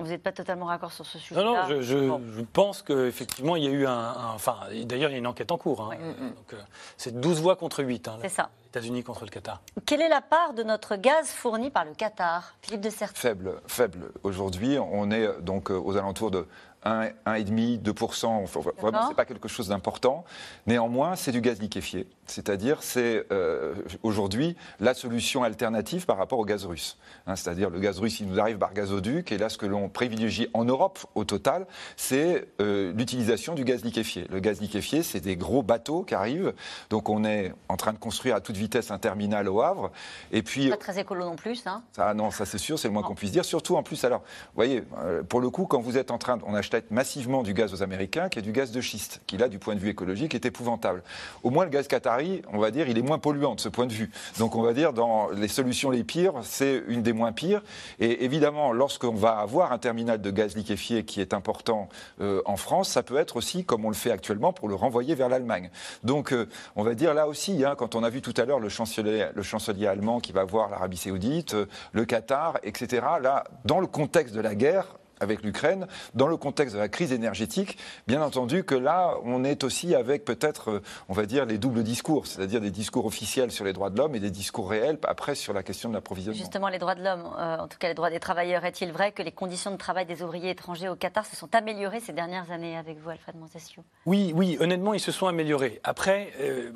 Vous n'êtes pas totalement raccord sur ce sujet. Non, non, je, je- je pense qu'effectivement, il y a eu un. un- enfin, d'ailleurs, il y a une enquête en cours. hein. Donc, euh, c'est 12 voix contre 8. hein, C'est ça. Les États-Unis contre le Qatar. Quelle est la part de notre gaz fourni par le Qatar Philippe de. Faible, faible. Aujourd'hui, on est donc euh, aux alentours de 1, 1,5, 2%. Enfin, vraiment, c'est pas quelque chose d'important. Néanmoins, c'est du gaz liquéfié. C'est-à-dire, c'est euh, aujourd'hui la solution alternative par rapport au gaz russe. Hein, C'est-à-dire, le gaz russe, il nous arrive par gazoduc. Et là, ce que l'on privilégie en Europe, au total, c'est euh, l'utilisation du gaz liquéfié. Le gaz liquéfié, c'est des gros bateaux qui arrivent. Donc, on est en train de construire à toute vitesse un terminal au Havre. Et puis, Pas très écolo non plus, hein. ça, non, ça c'est sûr, c'est le moins qu'on puisse dire. Surtout en plus, alors, vous voyez, euh, pour le coup, quand vous êtes en train, de- on achète massivement du gaz aux Américains, qui est du gaz de schiste, qui là, du point de vue écologique, est épouvantable. Au moins, le gaz qatari, on va dire, il est moins polluant de ce point de vue. Donc, on va dire, dans les solutions les pires, c'est une des moins pires. Et évidemment, lorsqu'on va avoir un terminal de gaz liquéfié qui est important euh, en France, ça peut être aussi, comme on le fait actuellement, pour le renvoyer vers l'Allemagne. Donc, euh, on va dire là aussi, hein, quand on a vu tout à l'heure le chancelier, le chancelier allemand qui va voir l'Arabie saoudite, euh, le Qatar, etc., là, dans le contexte de la guerre, avec l'Ukraine, dans le contexte de la crise énergétique, bien entendu que là, on est aussi avec peut-être, euh, on va dire, les doubles discours, c'est-à-dire des discours officiels sur les droits de l'homme et des discours réels après sur la question de l'approvisionnement. Justement, les droits de l'homme, euh, en tout cas les droits des travailleurs, est-il vrai que les conditions de travail des ouvriers étrangers au Qatar se sont améliorées ces dernières années avec vous, Alfred Montesquieu? Oui, oui, honnêtement, ils se sont améliorés. Après, euh,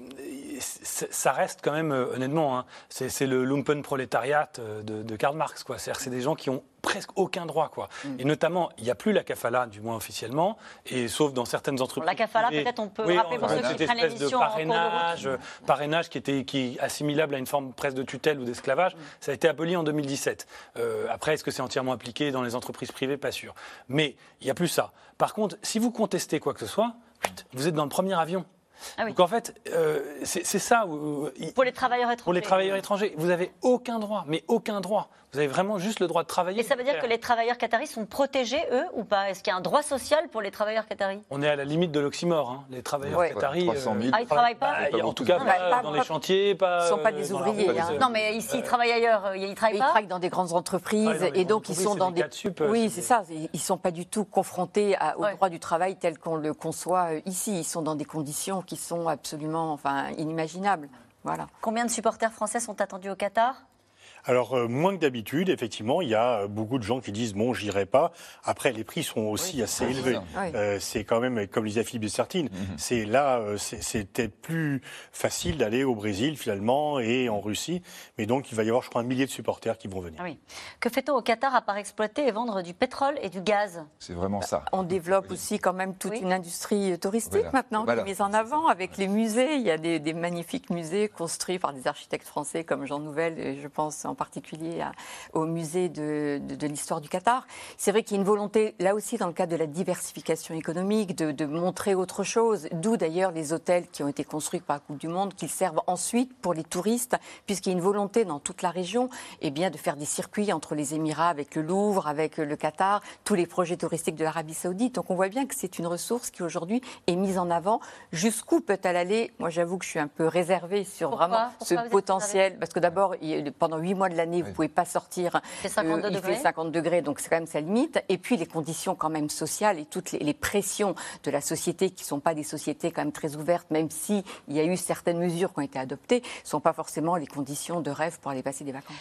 ça reste quand même, euh, honnêtement, hein, c'est le lumpenprolétariat euh, de, de Karl Marx. C'est-à-dire c'est des gens qui ont presque aucun droit. Quoi. Mm. Et notamment, il n'y a plus la kafala, du moins officiellement, et sauf dans certaines entreprises. La kafala, peut-être on peut Oui, rappeler pour ceux qui prennent l'émission parrainage, euh, parrainage qui, était, qui est assimilable à une forme presque de tutelle ou Mm. d'esclavage, ça a été aboli en 2017. Euh, après, est-ce que c'est entièrement appliqué dans les entreprises privées? Pas sûr. Mais il n'y a plus ça. Par contre, si vous contestez quoi que ce soit, vous êtes dans le premier avion. Ah oui. Donc en fait, euh, c'est ça. où- où- Pour les travailleurs étrangers. pour les travailleurs étrangers, vous n'avez aucun droit, mais aucun droit. Vous avez vraiment juste le droit de travailler. Et ça veut dire que les travailleurs qataris sont protégés, eux, ou pas? Est-ce qu'il y a un droit social pour les travailleurs qataris? On est à la limite de l'oxymore. hein. Les travailleurs Ouais. qataris. 300 000. Ah, ils travaillent pas? Bah, En tout cas, Non, pas, mais pas- dans pas- les chantiers, pas. Ils sont pas euh, des la ouvriers, rue, hein. Non, mais ici, ils travaillent ailleurs. euh, Ils travaillent Ils pas? travaillent dans des grandes entreprises Travaillent dans des et donc ils grandes sont entreprises, dans des. sup, euh, oui, c'est ça. Ils ils sont pas du tout confrontés à- au Ouais. droit du travail tel qu'on le conçoit euh, ici. Ils sont dans des conditions qui sont absolument, enfin, inimaginables. Voilà. Combien de supporters français sont attendus au Qatar? Alors, euh, moins que d'habitude, effectivement, il y a euh, beaucoup de gens qui disent bon, j'irai pas. Après, les prix sont aussi assez élevés. Euh, c'est quand même, comme disait Philippe de Sartine, c'est là, c'est- c'était plus facile d'aller au Brésil finalement et en Russie. Mais donc, il va y avoir, je crois, un millier de supporters qui vont venir. Ah oui. Que fait-on au Qatar à part exploiter et vendre du pétrole et du gaz? C'est vraiment ça. On développe aussi quand même toute Oui. une industrie touristique Voilà. maintenant Voilà. qui est mise en avant avec les musées. Il y a des, des magnifiques musées construits par des architectes français comme Jean Nouvel et je pense en en particulier au musée de, l'histoire du Qatar. C'est vrai qu'il y a une volonté, là aussi, dans le cadre de la diversification économique, de, montrer autre chose, d'où d'ailleurs les hôtels qui ont été construits par la Coupe du Monde, qu'ils servent ensuite pour les touristes, puisqu'il y a une volonté dans toute la région eh bien, de faire des circuits entre les Émirats avec le Louvre, avec le Qatar, tous les projets touristiques de l'Arabie saoudite. Donc on voit bien que c'est une ressource qui aujourd'hui est mise en avant. Jusqu'où peut-elle aller? Moi j'avoue que je suis un peu réservée sur vraiment ce potentiel, parce que d'abord, pendant huit mois de l'année, vous ne pouvez pas sortir. Il fait 52 degrés. Il fait 50 degrés, donc c'est quand même sa limite. Et puis les conditions quand même sociales et toutes les, pressions de la société qui ne sont pas des sociétés quand même très ouvertes, même s'il y a eu certaines mesures qui ont été adoptées, ne sont pas forcément les conditions de rêve pour aller passer des vacances.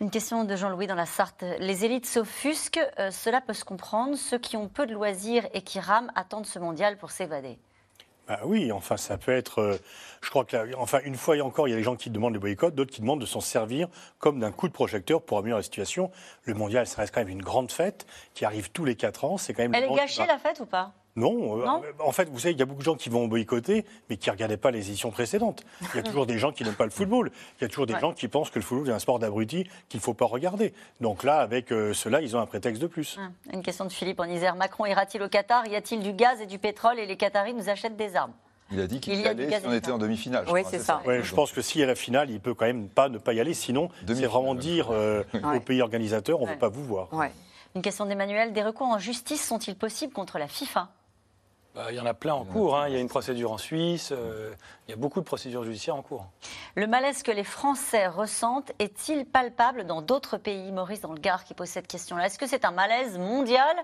Une question de Jean-Louis dans la Sarthe. Les élites s'offusquent, euh, cela peut se comprendre. Ceux qui ont peu de loisirs et qui rament attendent ce mondial pour s'évader. Bah oui, enfin, ça peut être. Euh, je crois que, enfin, une fois et encore, il y a des gens qui demandent le boycott, d'autres qui demandent de s'en servir comme d'un coup de projecteur pour améliorer la situation. Le mondial, ça reste quand même une grande fête qui arrive tous les quatre ans. C'est quand même. Elle est gâchée la fête ou pas? Non, euh, en fait, vous savez, il y a beaucoup de gens qui vont boycotter, mais qui ne regardaient pas les éditions précédentes. Il y a toujours des gens qui n'aiment pas le football. Il y a toujours des gens qui pensent que le football est un sport d'abruti qu'il ne faut pas regarder. Donc là, avec euh, cela, ils ont un prétexte de plus. Hum, une question de Philippe en Isère. Macron ira-t-il au Qatar? Y a-t-il du gaz et du pétrole et les Qataris nous achètent des armes? Il a dit qu'il y allait si on était en demi-finale. Oui, c'est ça. je pense que s'il y a la finale, il peut quand même pas ne pas y aller. Sinon, c'est vraiment dire euh, aux pays organisateurs, on ne veut pas vous voir. Une question d'Emmanuel. Des recours en justice sont-ils possibles contre la FIFA? Bah, il y en a plein en cours. Hein. Il y a une procédure en Suisse. Euh, il y a beaucoup de procédures judiciaires en cours. Le malaise que les Français ressentent est-il palpable dans d'autres pays Maurice dans le Gard qui pose cette question-là? Est-ce que c'est un malaise mondial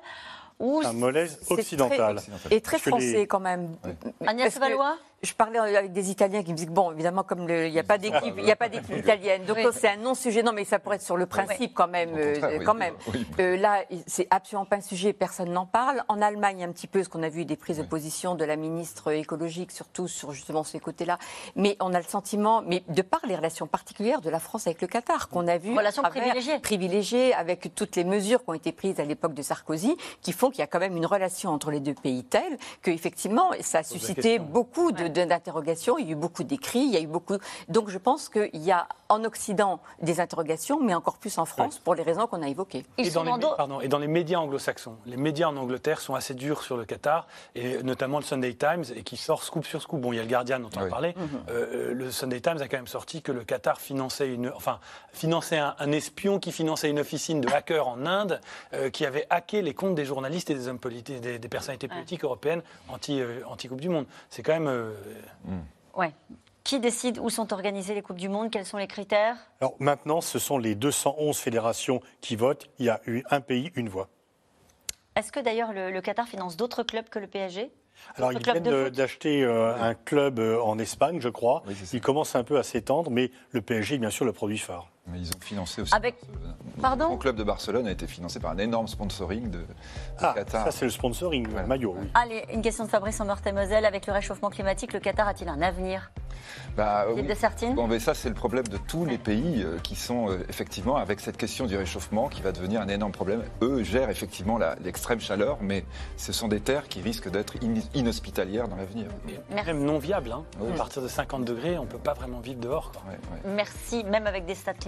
ou un malaise occidental. Et très français quand même. Agnès Valois? Je parlais avec des Italiens qui me disaient que, bon, évidemment, comme il n'y a pas d'équipe, il a pas d'équipe italienne, donc c'est un non-sujet. Non, mais ça pourrait être sur le principe quand même, euh, quand même. Euh, là, c'est absolument pas un sujet, personne n'en parle. En Allemagne, un petit peu, ce qu'on a vu des prises de position de la ministre écologique, surtout sur justement ces côtés-là. Mais on a le sentiment, mais de par les relations particulières de la France avec le Qatar, qu'on a vu relations privilégiées, privilégiées, avec toutes les mesures qui ont été prises à l'époque de Sarkozy, qui font qu'il y a quand même une relation entre les deux pays telle que effectivement, ça a suscité beaucoup de d'interrogations, il y a eu beaucoup d'écrits, il y a eu beaucoup. Donc je pense qu'il y a en Occident des interrogations, mais encore plus en France pour les raisons qu'on a évoquées. Et dans, les, pardon, et dans les médias anglo-saxons, les médias en Angleterre sont assez durs sur le Qatar, et notamment le Sunday Times, et qui sort scoop sur scoop. Bon, il y a le Guardian dont on a parlé. Mhm. Euh, le Sunday Times a quand même sorti que le Qatar finançait une, enfin, finançait un, espion qui finançait une officine de hackers en Inde, euh, qui avait hacké les comptes des journalistes et des hommes politiques, des, personnalités politiques européennes anti, euh, anti Coupe du Monde. C'est quand même. Ouais. Qui décide où sont organisées les Coupes du Monde? Quels sont les critères? Alors maintenant, ce sont les 211 fédérations qui votent. Il y a eu un pays, une voix. Est-ce que d'ailleurs le, Qatar finance d'autres clubs que le PSG alors, ils viennent d'acheter euh, un club euh, en Espagne, je crois. il commence un peu à s'étendre, mais le PSG est bien sûr le produit phare. Mais ils ont financé aussi. Avec... Pardon Le club de Barcelone a été financé par un énorme sponsoring de, ah, Qatar. Ça, c'est le sponsoring, le maillot. Oui. Allez, une question de Fabrice en Meurthe-et-Moselle. Avec le réchauffement climatique, le Qatar a-t-il un avenir? Bah, oui. de Bon, mais ça, c'est le problème de tous les pays euh, qui sont euh, effectivement avec cette question du réchauffement qui va devenir un énorme problème. Eux gèrent effectivement l'extrême chaleur, mais ce sont des terres qui risquent d'être inhospitalières dans l'avenir. Même non viable. Hein. À partir de 50 degrés, on ne peut pas vraiment vivre dehors. Merci, même avec des stades